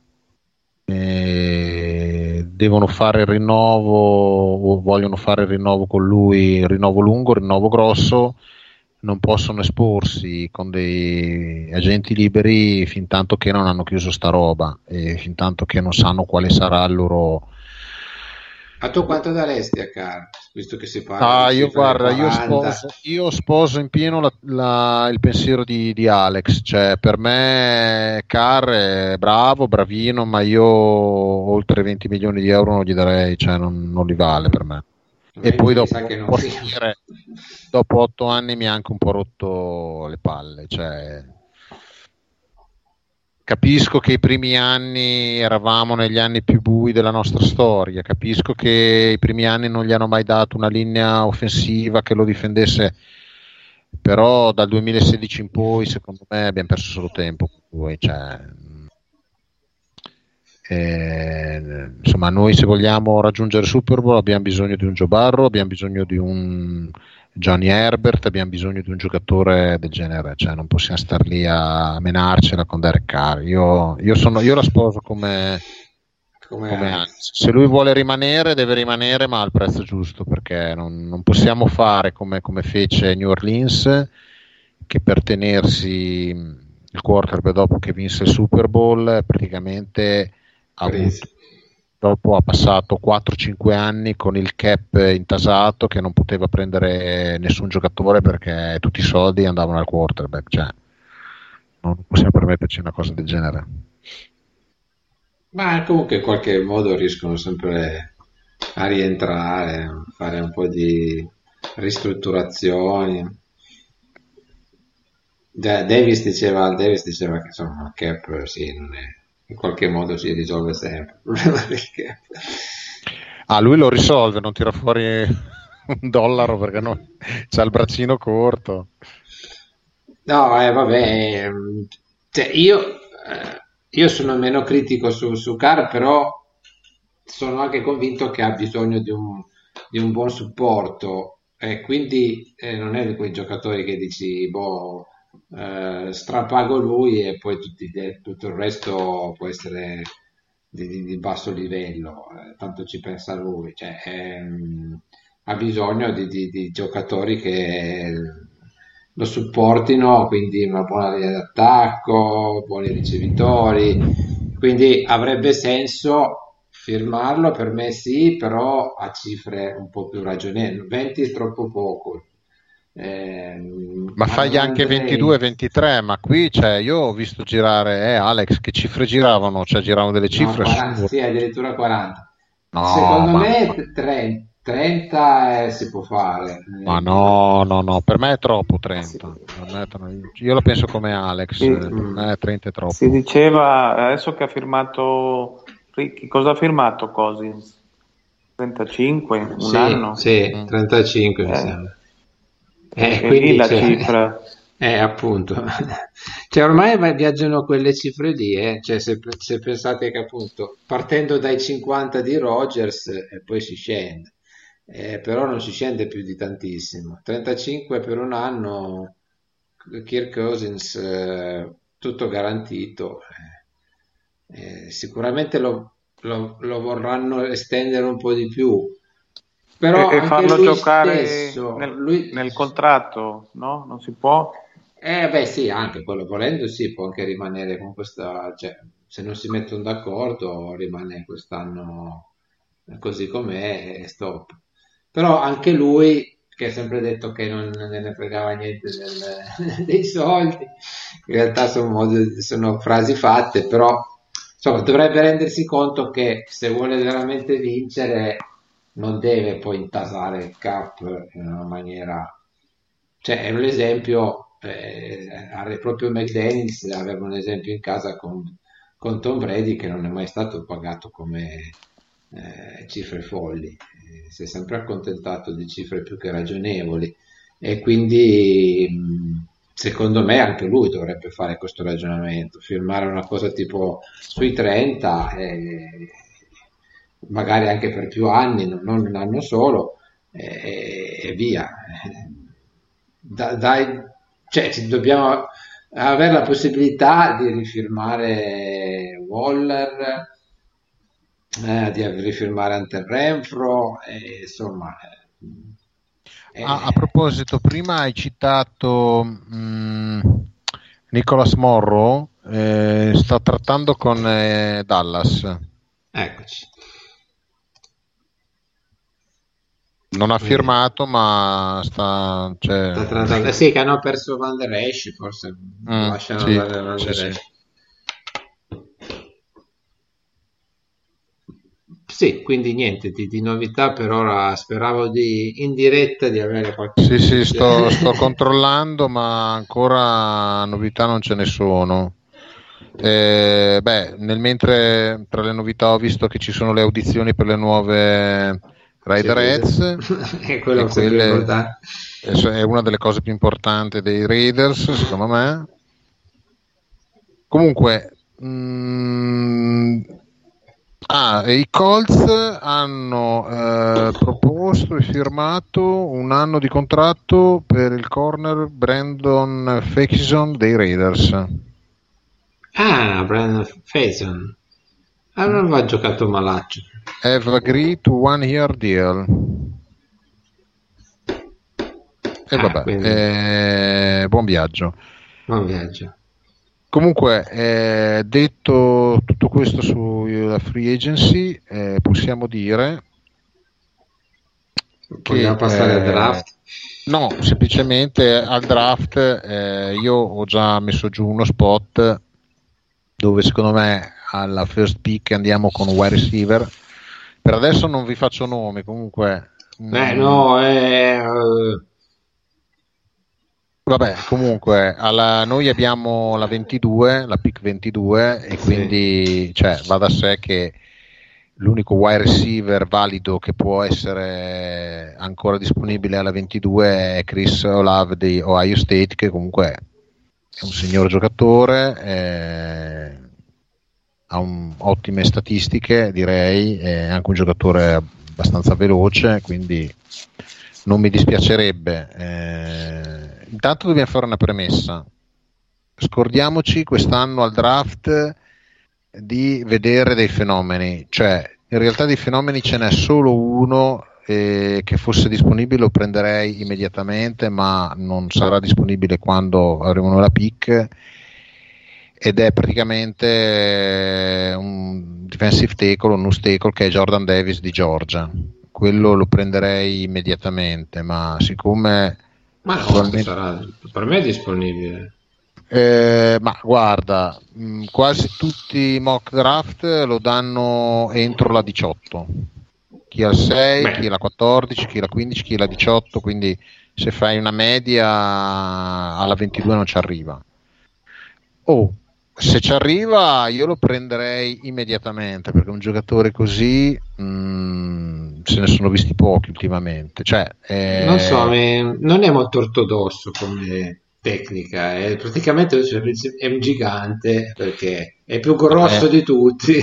eh, devono fare il rinnovo o vogliono fare il rinnovo con lui, rinnovo lungo, rinnovo grosso, non possono esporsi con dei agenti liberi fin tanto che non hanno chiuso sta roba e fin tanto che non sanno quale sarà il loro a tu quanto daresti a Carr, visto che si parla? Ah, io guarda, io sposo, io sposo, in pieno la, la, il pensiero di, di, Alex, cioè per me Carr è bravo, bravino, ma io oltre 20 milioni di euro non gli darei, cioè non, non li vale per me. E poi dopo, dire, dopo otto anni mi ha anche un po' rotto le palle, cioè Capisco che i primi anni eravamo negli anni più bui della nostra storia, capisco che i primi anni non gli hanno mai dato una linea offensiva che lo difendesse, però dal 2016 in poi secondo me abbiamo perso solo tempo. Cioè, eh, insomma, noi se vogliamo raggiungere Super Bowl abbiamo bisogno di un Joe Barro, abbiamo bisogno di un Johnny Herbert, abbiamo bisogno di un giocatore del genere, cioè non possiamo star lì a menarcela con Derek Carr. Io, io, sono, io la sposo come, come, come se lui vuole rimanere, deve rimanere, ma al prezzo giusto, perché non, non possiamo fare come, come, fece New Orleans, che per tenersi il quarterback dopo che vinse il Super Bowl praticamente ha avuto dopo ha passato 4-5 anni con il cap intasato che non poteva prendere nessun giocatore perché tutti i soldi andavano al quarterback cioè, non possiamo permetterci una cosa del genere. Ma comunque in qualche modo riescono sempre a rientrare a fare un po' di ristrutturazioni. Davis diceva, Davis diceva che insomma il cap sì, non è in qualche modo si risolve sempre il problema del gap. Ah, lui lo risolve, non tira fuori un dollaro perché no, c'ha il braccino corto. No, eh, vabbè, cioè, io, eh, io, sono meno critico su, su Car, però sono anche convinto che ha bisogno di un, di un buon supporto e quindi eh, non è di quei giocatori che dici, boh, eh, strapago lui e poi tutti, tutto il resto può essere di, di, di basso livello, eh, tanto ci pensa lui, cioè, ehm, ha bisogno di, di, giocatori che lo supportino, quindi una buona linea d'attacco, buoni ricevitori, quindi avrebbe senso firmarlo per me sì, però a cifre un po' più ragionevoli, 20 è troppo poco, eh, ma fagli anche 22-23, ma qui cioè, io ho visto girare, eh, Alex, che cifre giravano? Cioè giravano delle cifre? No, 40, sì, addirittura 40. No, Secondo ma... me 30, 30 eh, si può fare. Ma no, no, no, per me è troppo 30. Sì. Io lo penso come Alex, sì. per me 30 è troppo. Si diceva, adesso che ha firmato Ricky, cosa ha firmato Cosins? 35? Un sì, anno? Sì, 35 mm. mi sembra. Eh, quindi la cifra. [laughs] Eh, appunto. [laughs] cioè, ormai viaggiano quelle cifre lì, eh? cioè, se, se, pensate che appunto partendo dai 50 di Rogers e eh, poi si scende, eh, però non si scende più di tantissimo. 35 per un anno, Kirk Cousins, eh, tutto garantito. Eh, sicuramente lo, lo, lo vorranno estendere un po' di più però e, farlo giocare stesso, nel, lui... nel, contratto, no? Non si può? Eh beh sì, anche quello volendo sì, può anche rimanere con questa, cioè se non si mettono d'accordo rimane quest'anno così com'è e stop. Però anche lui che ha sempre detto che non, ne fregava niente del, [laughs] dei soldi, in realtà sono, modi, sono frasi fatte, però insomma dovrebbe rendersi conto che se vuole veramente vincere non deve poi intasare il cap in una maniera... Cioè, è un esempio, eh, proprio McDaniels aveva un esempio in casa con, con, Tom Brady che non è mai stato pagato come eh, cifre folli, eh, si è sempre accontentato di cifre più che ragionevoli. E quindi secondo me anche lui dovrebbe fare questo ragionamento, firmare una cosa tipo sui 30 e magari anche per più anni, non un anno solo, e, e via. Da, dai, cioè, dobbiamo avere la possibilità di rifirmare Waller, eh, di rifirmare Ante Renfro, e, insomma. Eh, a, a, proposito, prima hai citato mh, mm, Nicholas Morrow, eh, sta trattando con eh, Dallas. Eccoci. Non ha firmato, ma sta. Cioè... sta sì, che hanno perso Van der Esch, forse mm, lasciano sì, Van der sì, Esch. Sì. Sì, quindi niente di, di, novità per ora. Speravo di in diretta di avere qualche. Sì, sì, sto, sto [laughs] controllando, ma ancora novità non ce ne sono. Eh, beh, nel mentre tra le novità ho visto che ci sono le audizioni per le nuove Raiderets [laughs] è quello che quelle, è una delle cose più importanti dei Raiders secondo me comunque mh, mm, Ah, i Colts hanno eh, proposto e firmato un anno di contratto per il corner Brandon Faison dei Raiders. Ah, Brandon Faison. Allora aveva giocato malaccio. Have agreed to one year deal. E ah, vabbè, quindi... eh, buon viaggio. Buon viaggio. Comunque, eh, detto tutto questo sulla free agency, eh, possiamo dire Vogliamo che, passare al eh, draft? No, semplicemente al draft eh, io ho già messo giù uno spot dove secondo me alla first pick andiamo con un wide receiver. Per adesso non vi faccio nomi, comunque. Beh, mm, no, eh, Vabbè, comunque alla, noi abbiamo la 22, la pick 22 e quindi cioè, va da sé che l'unico wide receiver valido che può essere ancora disponibile alla 22 è Chris Olave di Ohio State che comunque è un signor giocatore, eh, ha un, ottime statistiche direi, è anche un giocatore abbastanza veloce quindi non mi dispiacerebbe. Eh, intanto dobbiamo fare una premessa. Scordiamoci quest'anno al draft di vedere dei fenomeni, cioè in realtà dei fenomeni ce n'è solo uno eh, che fosse disponibile lo prenderei immediatamente, ma non sarà disponibile quando avremo la pick ed è praticamente eh, un defensive tackle, un nose tackle che è Jordan Davis di Georgia. Quello lo prenderei immediatamente, ma siccome ma no, attualmente... sarà, per me è disponibile. Eh, ma guarda, mh, mm, quasi tutti i mock draft lo danno entro la 18. Chi ha 6, Beh. chi ha la 14, chi ha la 15, chi ha la 18, quindi se fai una media alla 22 non ci arriva. Oh, se ci arriva io lo prenderei immediatamente perché un giocatore così mh, mm, se ne sono visti pochi ultimamente. Cioè, eh... non so non è molto ortodosso come tecnica è praticamente è un gigante perché è più grosso eh. di tutti.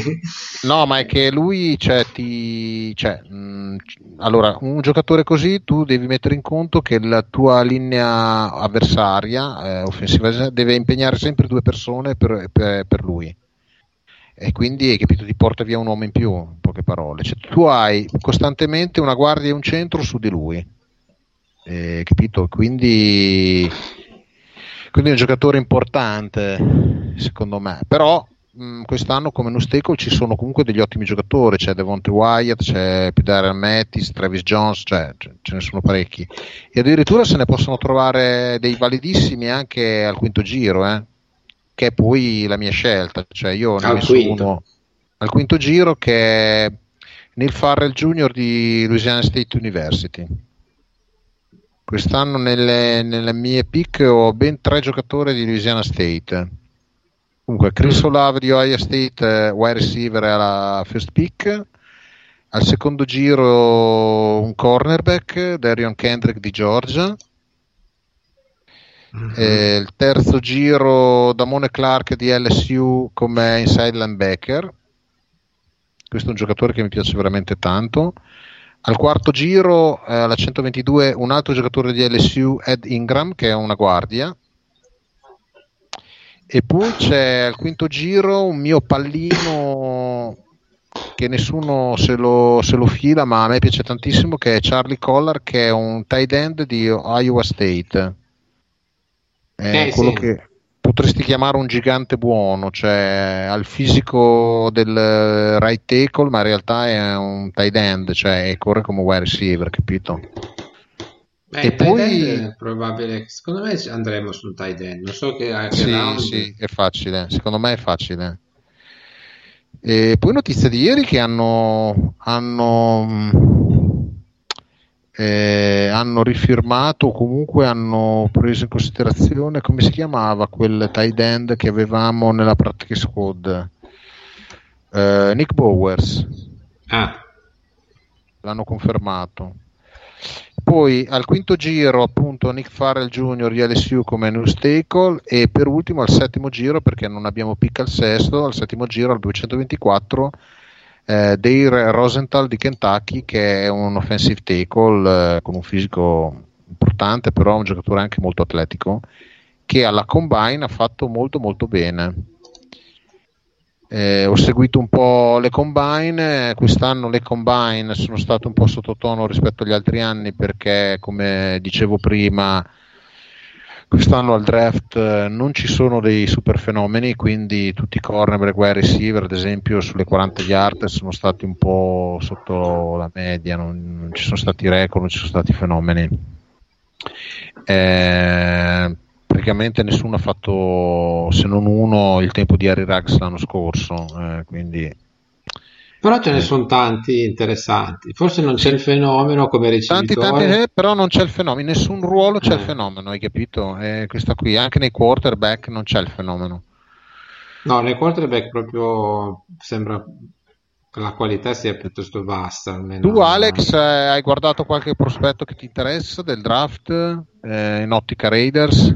No ma è che lui cioè, ti, cioè, mh, mm, allora un giocatore così tu devi mettere in conto che la tua linea avversaria eh, offensiva deve impegnare sempre due persone per, per, per lui. E quindi hai capito ti porta via un uomo in più in poche parole. Cioè, tu hai costantemente una guardia e un centro su di lui. Eh, capito? Quindi quindi è un giocatore importante secondo me. Però mh, quest'anno come Nusteco ci sono comunque degli ottimi giocatori. C'è Devonte Wyatt c'è Pidare Mettis Travis Jones cioè, ce ne sono parecchi. E addirittura se ne possono trovare dei validissimi anche al quinto giro eh, che è poi la mia scelta. Cioè io ne ho messo uno al quinto giro che è Neil Farrell Jr. di Louisiana State University Quest'anno nelle, nelle, mie pick ho ben tre giocatori di Louisiana State. Comunque, Chris mm. Olave di Ohio State, eh, wide receiver alla first pick. Al secondo giro un cornerback, Darion Kendrick di Georgia. Mm-hmm. il terzo giro Damone Clark di LSU come inside linebacker. Questo è un giocatore che mi piace veramente tanto. Al quarto giro, eh, alla 122, un altro giocatore di LSU, Ed Ingram, che è una guardia. E poi c'è al quinto giro un mio pallino che nessuno se lo, se lo, fila, ma a me piace tantissimo, che è Charlie Collar, che è un tight end di Iowa State. È eh, quello sì. che potresti chiamare un gigante buono, cioè ha il fisico del right tackle, ma in realtà è un tight end, cioè corre come wide receiver, capito? Beh, e poi è probabile, secondo me andremo sul tight end, non so che, che sì, round... sì, è facile, secondo me è facile. E poi notizie di ieri che hanno, hanno eh, hanno rifirmato o comunque hanno preso in considerazione come si chiamava quel tight end che avevamo nella practice squad eh, Nick Bowers ah. l'hanno confermato poi al quinto giro appunto Nick Farrell Jr. di LSU come new tackle e per ultimo al settimo giro perché non abbiamo pick al sesto al settimo giro al 224 eh, Dare Rosenthal di Kentucky che è un offensive tackle eh, con un fisico importante però un giocatore anche molto atletico che alla combine ha fatto molto molto bene. Eh, ho seguito un po' le combine, quest'anno le combine sono state un po' sottotono rispetto agli altri anni perché, come dicevo prima, quest'anno al draft eh, non ci sono dei super fenomeni, quindi tutti i cornerback e receiver, ad esempio, sulle 40 yard sono stati un po' sotto la media, non, non ci sono stati record, non ci sono stati fenomeni. Eh, praticamente nessuno ha fatto, se non uno, il tempo di Harry Rags l'anno scorso, eh, quindi... Però ce ne sono tanti interessanti. Forse non c'è il fenomeno come ricevitore. Tanti, tanti, eh, però non c'è il fenomeno. In nessun ruolo c'è eh. il fenomeno, hai capito? Eh, questa qui, anche nei quarterback non c'è il fenomeno. No, nei quarterback proprio sembra che la qualità sia piuttosto bassa. Almeno. Tu, Alex, eh, hai guardato qualche prospetto che ti interessa del draft eh, in ottica Raiders?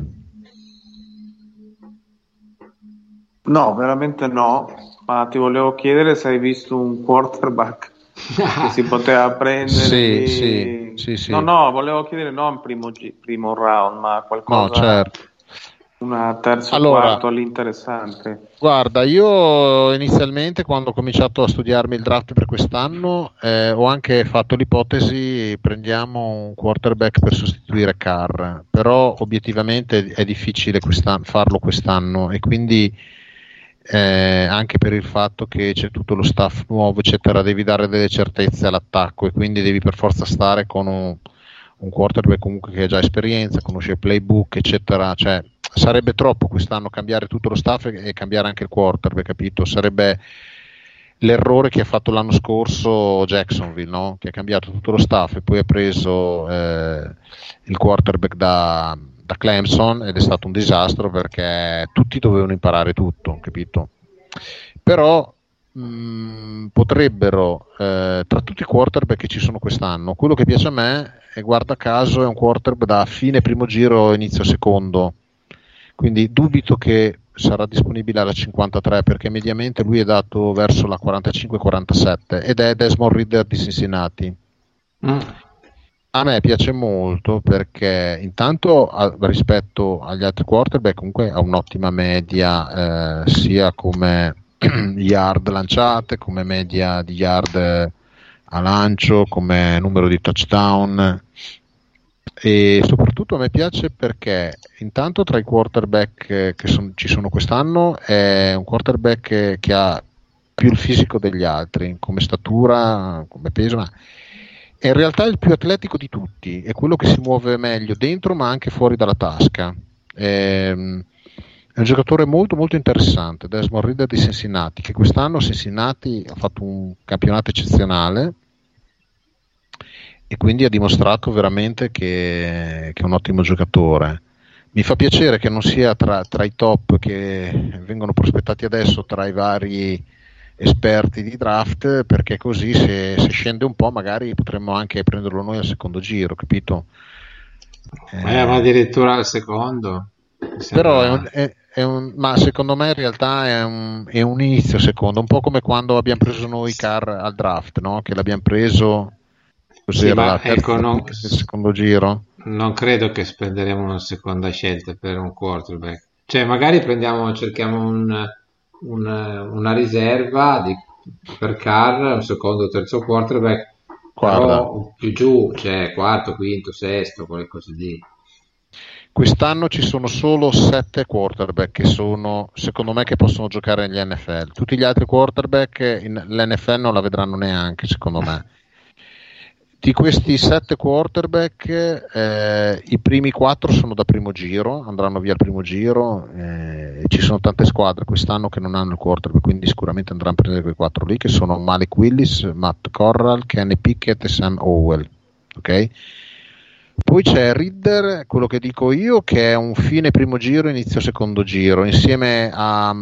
No, veramente no, ma ti volevo chiedere se hai visto un quarterback che si poteva [laughs] prendere. sì, sì, sì, sì, No, no, volevo chiedere non primo, primo round, ma qualcosa... No, certo. Una terza allora, quarto all'interessante. Guarda, io inizialmente quando ho cominciato a studiarmi il draft per quest'anno eh, ho anche fatto l'ipotesi prendiamo un quarterback per sostituire Carr, però obiettivamente è difficile quest'anno, farlo quest'anno e quindi eh, anche per il fatto che c'è tutto lo staff nuovo, eccetera, devi dare delle certezze all'attacco e quindi devi per forza stare con un, un quarterback comunque che ha già esperienza, conosce il playbook, eccetera. Cioè, sarebbe troppo quest'anno cambiare tutto lo staff e, cambiare anche il quarterback, capito? Sarebbe l'errore che ha fatto l'anno scorso Jacksonville, no? che ha cambiato tutto lo staff e poi ha preso eh, il quarterback da, da Clemson ed è stato un disastro perché tutti dovevano imparare tutto, capito? Però mh, mm, potrebbero, eh, tra tutti i quarterback che ci sono quest'anno, quello che piace a me, è guarda caso, è un quarterback da fine primo giro, inizio secondo. Quindi dubito che sarà disponibile alla 53 perché mediamente lui è dato verso la 45-47 ed è Desmond Reader di Cincinnati. Mm. A me piace molto perché intanto a, rispetto agli altri quarterback comunque ha un'ottima media eh, sia come [clears throat] yard lanciate, come media di yard a lancio, come numero di touchdown. E soprattutto a me piace perché intanto tra i quarterback che son, ci sono quest'anno è un quarterback che ha più il fisico degli altri come statura, come peso, ma è in realtà il più atletico di tutti, è quello che si muove meglio dentro ma anche fuori dalla tasca. È, ehm, è un giocatore molto molto interessante, Desmond Reader di Cincinnati, che quest'anno Cincinnati ha fatto un campionato eccezionale e quindi ha dimostrato veramente che, che è un ottimo giocatore. Mi fa piacere che non sia tra, tra i top che vengono prospettati adesso, tra i vari esperti di draft perché così se, se, scende un po' magari potremmo anche prenderlo noi al secondo giro, capito? Eh, ma addirittura al secondo. Però è un, è, è un, ma secondo me in realtà è un, è un, inizio secondo, un po' come quando abbiamo preso noi Car al draft, no? che l'abbiamo preso così sì, era ecco, non, secondo giro. Non credo che spenderemo una seconda scelta per un quarterback. Cioè, magari prendiamo, cerchiamo un un, una riserva di, per Carr, un secondo o terzo quarterback, però più giù, cioè quarto, quinto, sesto, qualcosa di... Quest'anno ci sono solo sette quarterback che sono, secondo me, che possono giocare negli NFL. Tutti gli altri quarterback in, l'NFL non la vedranno neanche, secondo me. Di questi sette quarterback, eh, i primi quattro sono da primo giro, andranno via al primo giro. Eh, ci sono tante squadre quest'anno che non hanno il quarterback, quindi sicuramente andranno a prendere quei quattro lì, che sono Malik Willis, Matt Corral, Kenny Pickett e Sam Howell. Okay? Poi c'è Ridder, quello che dico io, che è un fine primo giro, inizio secondo giro, insieme a...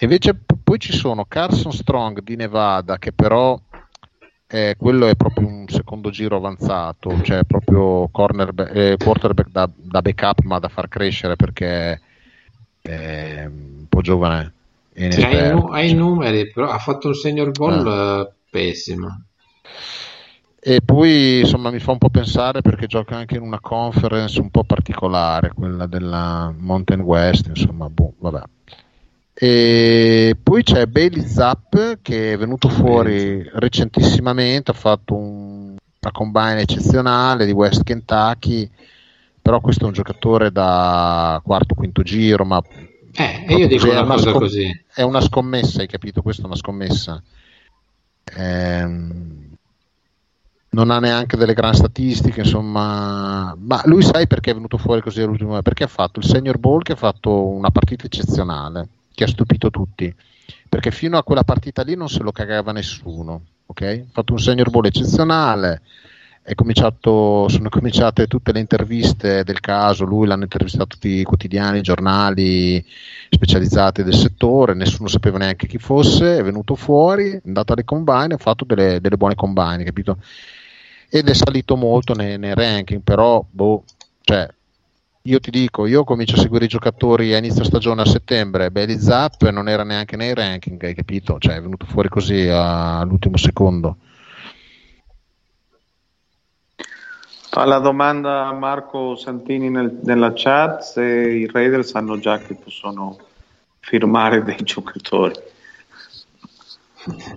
Invece poi ci sono Carson Strong di Nevada, che però eh, quello è proprio un secondo giro avanzato, cioè proprio eh, quarterback da, da, backup ma da far crescere perché è un po' giovane. Cioè, hai, i numeri, però ha fatto un senior ball ah. Eh, pessimo. E poi insomma mi fa un po' pensare perché gioca anche in una conference un po' particolare, quella della Mountain West, insomma, boh, vabbè. E poi c'è Bailey Zapp che è venuto fuori recentissimamente, ha fatto un, una combine eccezionale di West Kentucky, però questo è un giocatore da quarto, quinto giro, ma eh, io dico una, cosa scom- così. È una scommessa, hai capito? Questa è una scommessa. Ehm, non ha neanche delle grandi statistiche, insomma, ma lui sai perché è venuto fuori così all'ultimo? Perché ha fatto il Senior Bowl che ha fatto una partita eccezionale, che ha stupito tutti, perché fino a quella partita lì non se lo cagava nessuno, ok? Ha fatto un Senior Bowl eccezionale, sono cominciate tutte le interviste del caso, lui l'hanno intervistato tutti i quotidiani, i giornali specializzati del settore, nessuno sapeva neanche chi fosse, è venuto fuori, è andato alle combine, ha fatto delle, delle buone combine, capito? ed è salito molto nei, nei ranking, però boh, cioè, io ti dico, io comincio a seguire i giocatori a inizio stagione a settembre, Belly Zap non era neanche nei ranking, hai capito? Cioè è venuto fuori così all'ultimo secondo. Fa la domanda a Marco Santini nel, nella chat se i Raiders sanno già che possono firmare dei giocatori.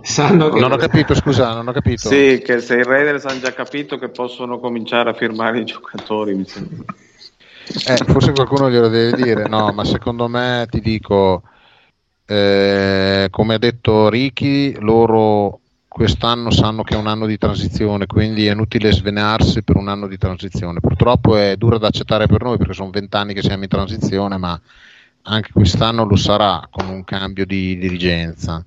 Sanno che... Non ho capito, scusa, non ho capito. Sì, che se i Raiders hanno già capito che possono cominciare a firmare i giocatori, mi sembra. Eh, forse qualcuno glielo deve dire, no, ma secondo me ti dico, eh, come ha detto Ricky, loro quest'anno sanno che è un anno di transizione, quindi è inutile svenarsi per un anno di transizione. Purtroppo è dura da accettare per noi perché sono vent'anni che siamo in transizione, ma anche quest'anno lo sarà con un cambio di dirigenza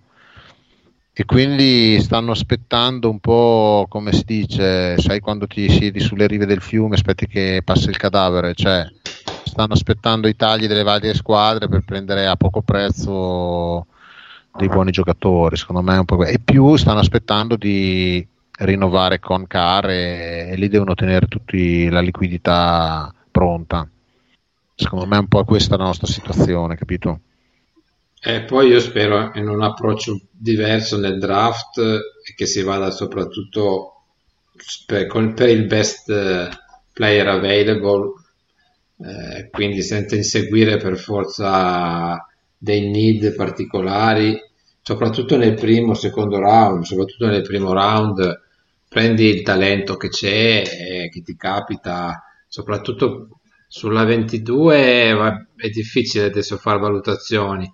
e quindi stanno aspettando un po' come si dice, sai quando ti siedi sulle rive del fiume, aspetti che passi il cadavere, cioè stanno aspettando i tagli delle varie squadre per prendere a poco prezzo dei buoni giocatori, secondo me è un po' e più stanno aspettando di rinnovare con Car e, e lì devono tenere tutti la liquidità pronta. Secondo me è un po' questa la nostra situazione, capito? E poi io spero in un approccio diverso nel draft e che si vada soprattutto per, per il best eh, player available, eh, quindi senza inseguire per forza dei need particolari, soprattutto nel primo, secondo round, soprattutto nel primo round, prendi il talento che c'è e che ti capita, soprattutto sulla 22 è difficile adesso fare valutazioni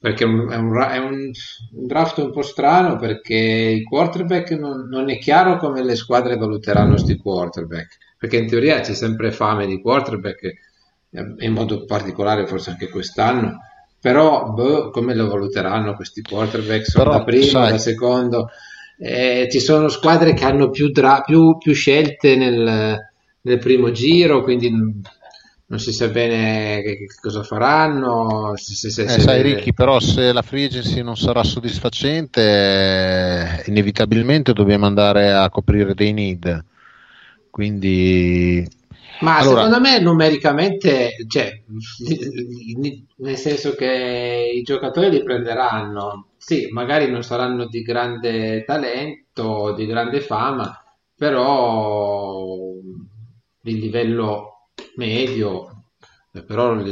perché è un, è, un, è un, draft un po' strano perché i quarterback non, non, è chiaro come le squadre valuteranno questi quarterback. Perché in teoria c'è sempre fame di quarterback eh, in modo particolare forse anche quest'anno. Però boh, come lo valuteranno questi quarterback? Sono però, da primo, sai. da secondo. Eh, ci sono squadre che hanno più, dra- più, più scelte nel, nel primo giro quindi non si sa bene che, che cosa faranno. Se, se, se, eh, sai Ricky, però se la free agency non sarà soddisfacente, eh, inevitabilmente dobbiamo andare a coprire dei need. Quindi... Ma allora... secondo me numericamente, cioè, nel senso che i giocatori li prenderanno, sì, magari non saranno di grande talento, di grande fama, però il livello medio, eh, però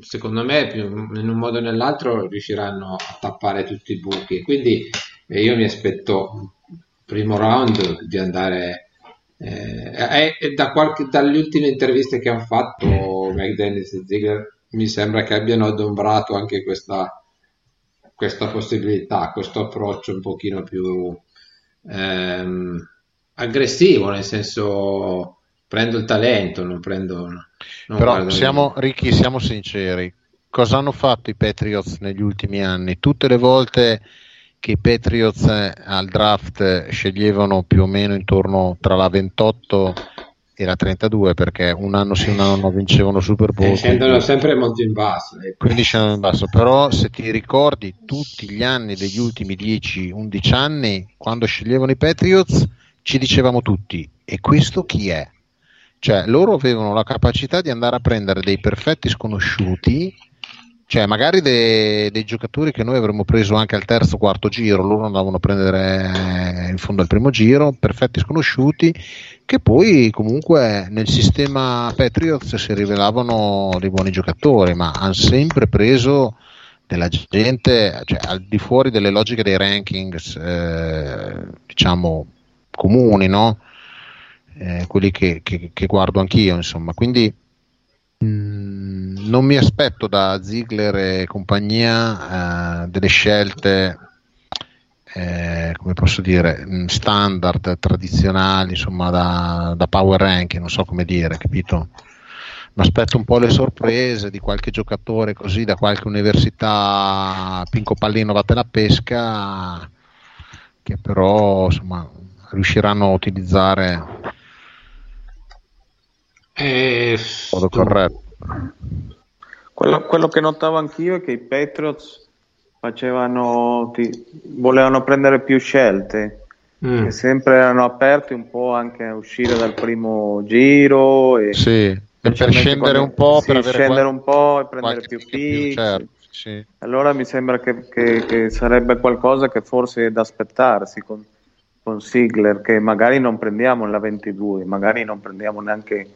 secondo me in un modo o nell'altro riusciranno a tappare tutti i buchi. Quindi eh, io mi aspetto primo round di andare eh, eh, da qualche, dalle ultime interviste che hanno fatto McDennis e Ziegler mi sembra che abbiano adombrato anche questa, questa possibilità, questo approccio un pochino più ehm, aggressivo, nel senso prendo il talento, non prendo... Non Però siamo, Ricky, siamo sinceri, cosa hanno fatto i Patriots negli ultimi anni? Tutte le volte che i Patriots eh, al draft sceglievano più o meno intorno tra la 28 e la 32 perché un anno sì un anno no vincevano Super Bowl eh, scendono sempre molto in basso eh. quindi scendono in basso però se ti ricordi tutti gli anni degli ultimi 10-11 anni quando sceglievano i Patriots ci dicevamo tutti e questo chi è? Cioè, loro avevano la capacità di andare a prendere dei perfetti sconosciuti cioè magari dei, dei, giocatori che noi avremmo preso anche al terzo o quarto giro, loro andavano a prendere in fondo al primo giro, perfetti sconosciuti, che poi comunque nel sistema Patriots si rivelavano dei buoni giocatori, ma hanno sempre preso della gente, cioè al di fuori delle logiche dei rankings, eh, diciamo, comuni, no? Eh, quelli che, che, che, guardo anch'io, insomma. Quindi mh, mm, non mi aspetto da Ziegler e compagnia eh, delle scelte, eh, come posso dire, mm, standard, tradizionali, insomma, da, da power ranking, non so come dire, capito? mi aspetto un po' le sorprese di qualche giocatore così da qualche università Pinco Pallino vatte la pesca che però insomma riusciranno a utilizzare eh, modo corretto quello, quello, che notavo anch'io è che i Patriots facevano ti, volevano prendere più scelte mm. che sempre erano aperti un po' anche a uscire dal primo giro e sì per scendere un po' sì, per scendere un po' e prendere più pick certo, sì. allora mi sembra che, che, che, sarebbe qualcosa che forse è da aspettarsi con, con Sigler che magari non prendiamo nella 22 magari non prendiamo neanche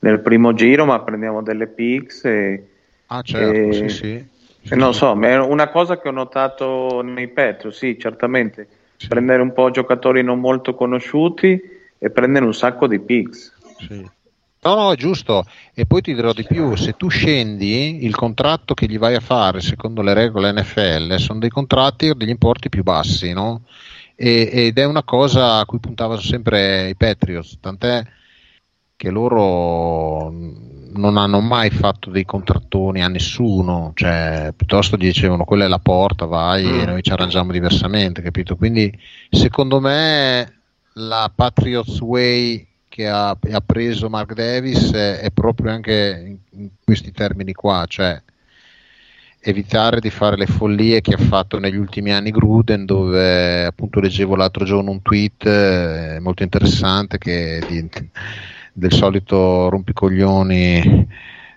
nel primo giro ma prendiamo delle picks e, ah certo e, sì sì sì, non so, è una cosa che ho notato nei Petro, sì, certamente, prendere un po' giocatori non molto conosciuti e prendere un sacco di picks. Sì. No, no, è giusto. E poi ti dirò di più, se tu scendi, il contratto che gli vai a fare secondo le regole NFL sono dei contratti o degli importi più bassi, no? E, ed è una cosa a cui puntavano sempre i Patriots, tant'è che loro non hanno mai fatto dei contrattoni a nessuno, cioè piuttosto dicevano quella è la porta, vai mm. e noi ci arrangiamo diversamente, capito? Quindi secondo me la Patriots Way che ha, ha preso Mark Davis è, è proprio anche in, in, questi termini qua, cioè evitare di fare le follie che ha fatto negli ultimi anni Gruden, dove appunto leggevo l'altro giorno un tweet eh, molto interessante che di, del solito rompicoglioni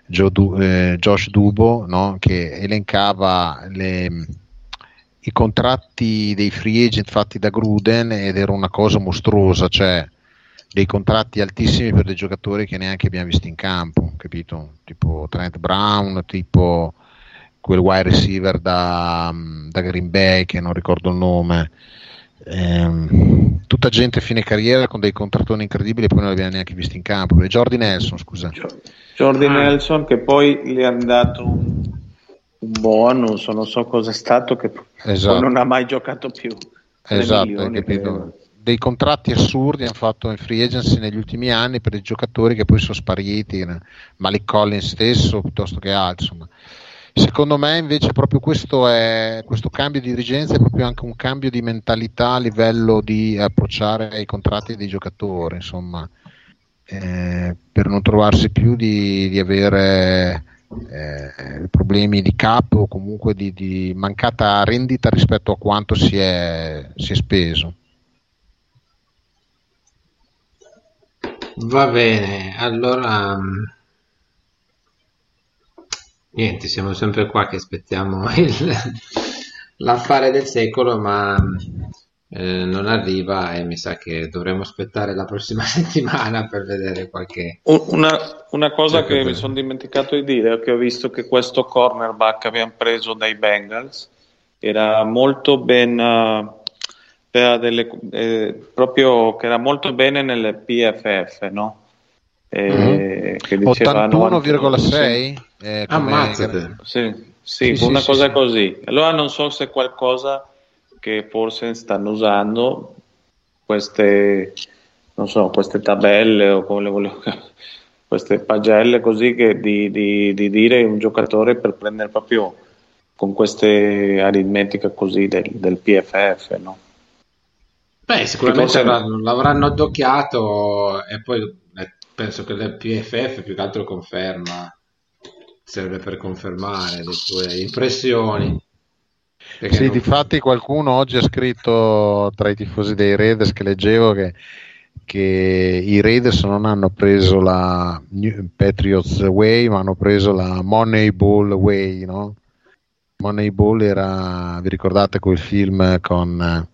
du, eh, Josh Dubo no? che elencava le, i contratti dei free agent fatti da Gruden ed era una cosa mostruosa, cioè dei contratti altissimi per dei giocatori che neanche abbiamo visto in campo, capito? Tipo Trent Brown, tipo quel wide receiver da, da Green Bay che non ricordo il nome. Ehm, tutta gente a fine carriera con dei contrattoni incredibili e poi non li abbiamo neanche visti in campo. E Jordi Nelson, scusa. Jordi ah. Nelson che poi gli hanno dato un, un bonus, non so cosa è stato, che esatto. non ha mai giocato più. Esatto, hai capito? dei contratti assurdi hanno fatto in free agency negli ultimi anni per i giocatori che poi sono spariti, Malik Collins stesso piuttosto che altri. Insomma. Secondo me invece proprio questo, è, questo cambio di dirigenza è proprio anche un cambio di mentalità a livello di approcciare ai contratti dei giocatori, insomma, eh, per non trovarsi più di, di avere eh, problemi di capo o comunque di, di, mancata rendita rispetto a quanto si è, si è speso. Va bene, allora niente, siamo sempre qua che aspettiamo [laughs] il, l'affare del secolo, ma eh, non arriva e mi sa che dovremo aspettare la prossima [laughs] settimana per vedere qualche... Una, una cosa che mi sono dimenticato di dire è che ho visto che questo cornerback che abbiamo preso dai Bengals era molto ben... Uh, delle, eh, proprio che era molto bene nelle PFF, no? Eh, mm-hmm. 81,6? Eh, Ammazzate. Sì, sì, sì, una sì, cosa sì, così. Allora non so se qualcosa che forse stanno usando queste, non so, queste tabelle o come le volevo queste pagelle così che di, di, di dire un giocatore per prendere proprio con queste aritmetiche così del, del PFF, no? Beh, sicuramente avranno, l'avranno addocchiato e poi penso che l'PFF più che altro conferma, serve per confermare le tue impressioni. Sì, non... difatti qualcuno oggi ha scritto tra i tifosi dei Raiders che leggevo che, che i Raiders non hanno preso la Patriots Way ma hanno preso la Moneyball Way, no? Moneyball era, vi ricordate quel film con eh,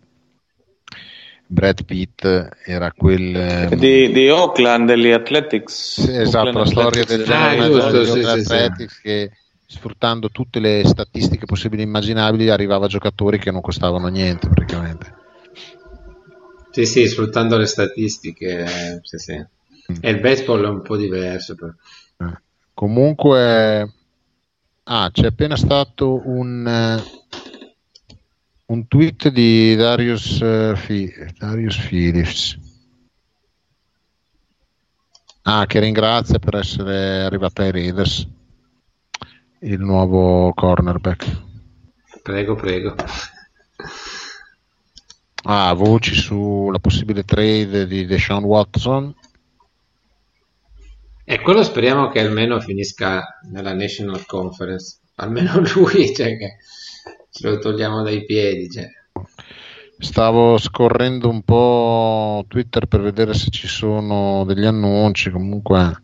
Brad Pitt? Era quel... Ehm, di, di Oakland, degli Athletics. Sì, esatto, Oakland la storia del ah, giusto, sì, Athletics sì, che sfruttando tutte le statistiche possibili e immaginabili arrivava a giocatori che non costavano niente praticamente. Sì, sì, sfruttando le statistiche, sì, sì. Mm. E il baseball è un po' diverso. Però. Eh. Comunque, ah, c'è appena stato un, uh, un tweet di Darius, uh, Fi- Darius Phillips. Ah, che ringrazia per essere arrivata ai Raiders il nuovo cornerback. Prego, prego. Ah, voci sulla possibile trade di Deshaun Watson. E quello speriamo che almeno finisca nella National Conference. Almeno [laughs] lui, cioè che ce lo togliamo dai piedi. Cioè. Stavo scorrendo un po' Twitter per vedere se ci sono degli annunci. Comunque,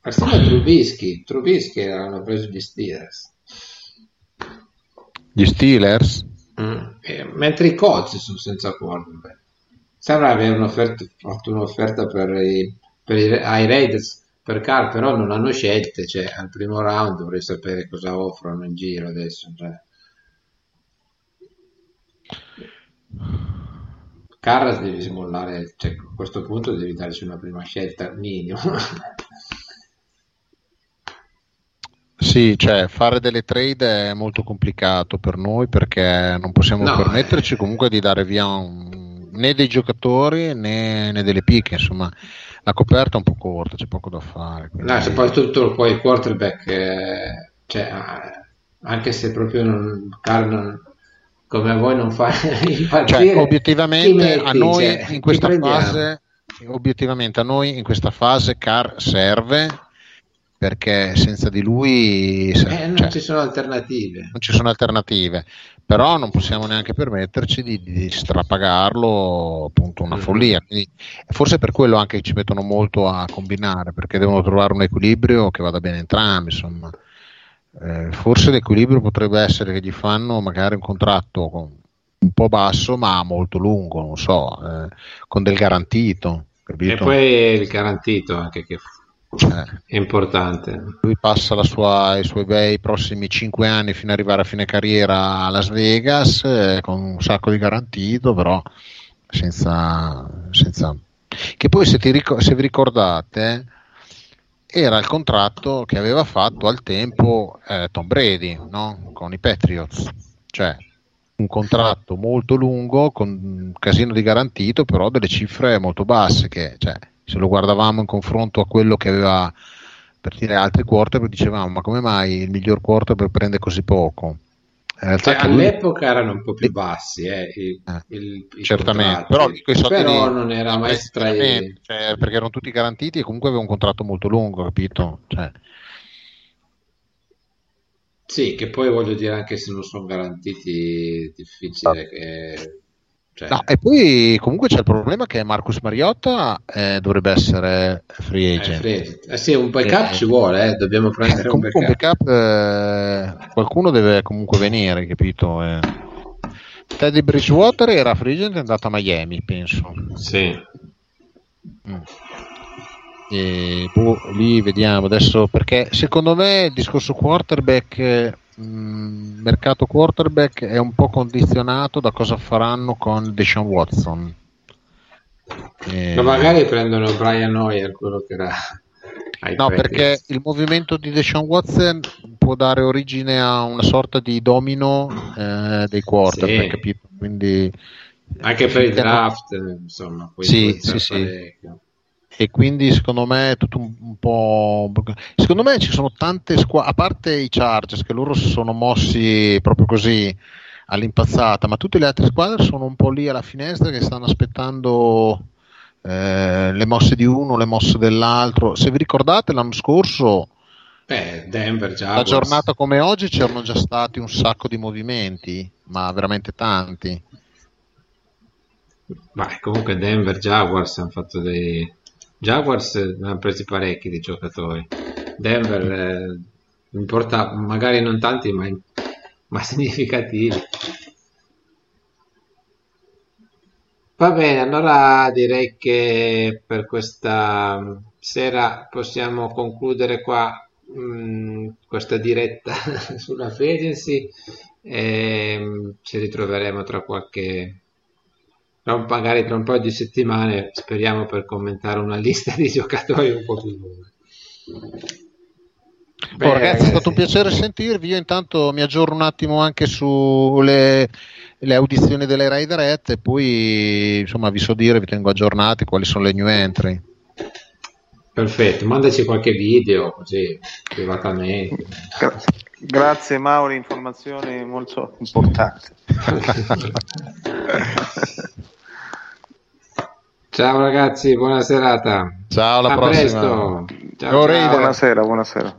Persino Trubisky, Trubisky hanno preso gli Steelers. Gli Steelers? Mm. Eh, mentre i Colts sono senza quarterback. Sembra un'offerta, fatto un'offerta per i, per i, ai Raiders per Carr, però non hanno scelte, cioè al primo round dovrei sapere cosa offrono in giro adesso. Cioè. Carras devi smollare, cioè, a questo punto devi darci una prima scelta minimo. Sì, cioè fare delle trade è molto complicato per noi perché non possiamo no, permetterci eh. comunque di dare via un, né dei giocatori né, né, delle picche, insomma la coperta è un po' corta, c'è poco da fare. Quindi... No, soprattutto poi il quarterback, eh, cioè, eh, anche se proprio non, Carl non, come a voi non fa [laughs] impazzire, cioè, obiettivamente a noi cioè, in questa fase obiettivamente a noi in questa fase Car serve perché senza di lui eh, non cioè, ci sono alternative. Non ci sono alternative, però non possiamo neanche permetterci di, di strapagarlo, appunto una follia. Quindi, forse per quello anche ci mettono molto a combinare, perché devono trovare un equilibrio che vada bene entrambi, insomma. Eh, forse l'equilibrio potrebbe essere che gli fanno magari un contratto con, un po' basso ma molto lungo, non so, eh, con del garantito. Capito? E poi il garantito anche che eh, è importante. Lui passa sua, i suoi bei prossimi 5 anni fino ad arrivare a fine carriera a Las Vegas eh, con un sacco di garantito, però senza, senza... Che poi se, ric- se vi ricordate era il contratto che aveva fatto al tempo eh, Tom Brady no? con i Patriots, cioè un contratto molto lungo con un casino di garantito, però delle cifre molto basse che cioè, se lo guardavamo in confronto a quello che aveva per dire altri quarterback dicevamo ma come mai il miglior quarterback prende così poco cioè, all'epoca lui... erano un po' più bassi eh, eh, il, il certamente però, però non era mai estraente cioè, perché erano tutti garantiti e comunque aveva un contratto molto lungo capito cioè. sì che poi voglio dire anche se non sono garantiti difficile ah. che cioè... No, e poi comunque c'è il problema che Marcus Mariotta eh, dovrebbe essere free eh, agent. Eh, free Eh sì, un backup eh, ci vuole, eh, dobbiamo prendere un backup. Un backup eh, qualcuno deve comunque venire, capito? Teddy Bridgewater era free agent è andato a Miami, penso. Sì. Mm. E boh, lì vediamo adesso perché secondo me il discorso quarterback Mm, mercato quarterback è un po' condizionato da cosa faranno con Deshaun Watson. E... Ma magari prendono Brian Hoyer, quello che era. No, perché il movimento di Deshaun Watson può dare origine a una sorta di domino eh, dei quarterback, sì. capito? Quindi, anche per il draft, insomma. Sì, sì, sì e quindi secondo me è tutto un, un po'. Secondo me ci sono tante squadre, a parte i Chargers che loro si sono mossi proprio così all'impazzata, ma tutte le altre squadre sono un po' lì alla finestra che stanno aspettando eh, le mosse di uno, le mosse dell'altro. Se vi ricordate l'anno scorso. Beh, Denver. Una giornata come oggi c'erano già stati un sacco di movimenti, ma veramente tanti. Ma comunque Denver Jaguars hanno fatto dei, Jaguars ne hanno presi parecchi di giocatori. Denver, eh, importa, magari non tanti, ma, ma [laughs] significativi. Va bene, allora direi che per questa sera possiamo concludere qua mh, mm, questa diretta [laughs] sulla Free e mm, ci ritroveremo tra qualche magari tra un paio di settimane speriamo per commentare una lista di giocatori un po' più lunga Oh, ragazzi, è stato un piacere sentirvi. Io intanto mi aggiorno un attimo anche sulle le audizioni delle Rai dirette e poi insomma vi so dire, vi tengo aggiornati quali sono le new entry. Perfetto, mandaci qualche video così privatamente. Gra- grazie Mauri, informazioni molto importanti. [laughs] ciao ragazzi, buona serata. Ciao, alla A prossima. Presto. Ciao, ciao. Buonasera, buonasera.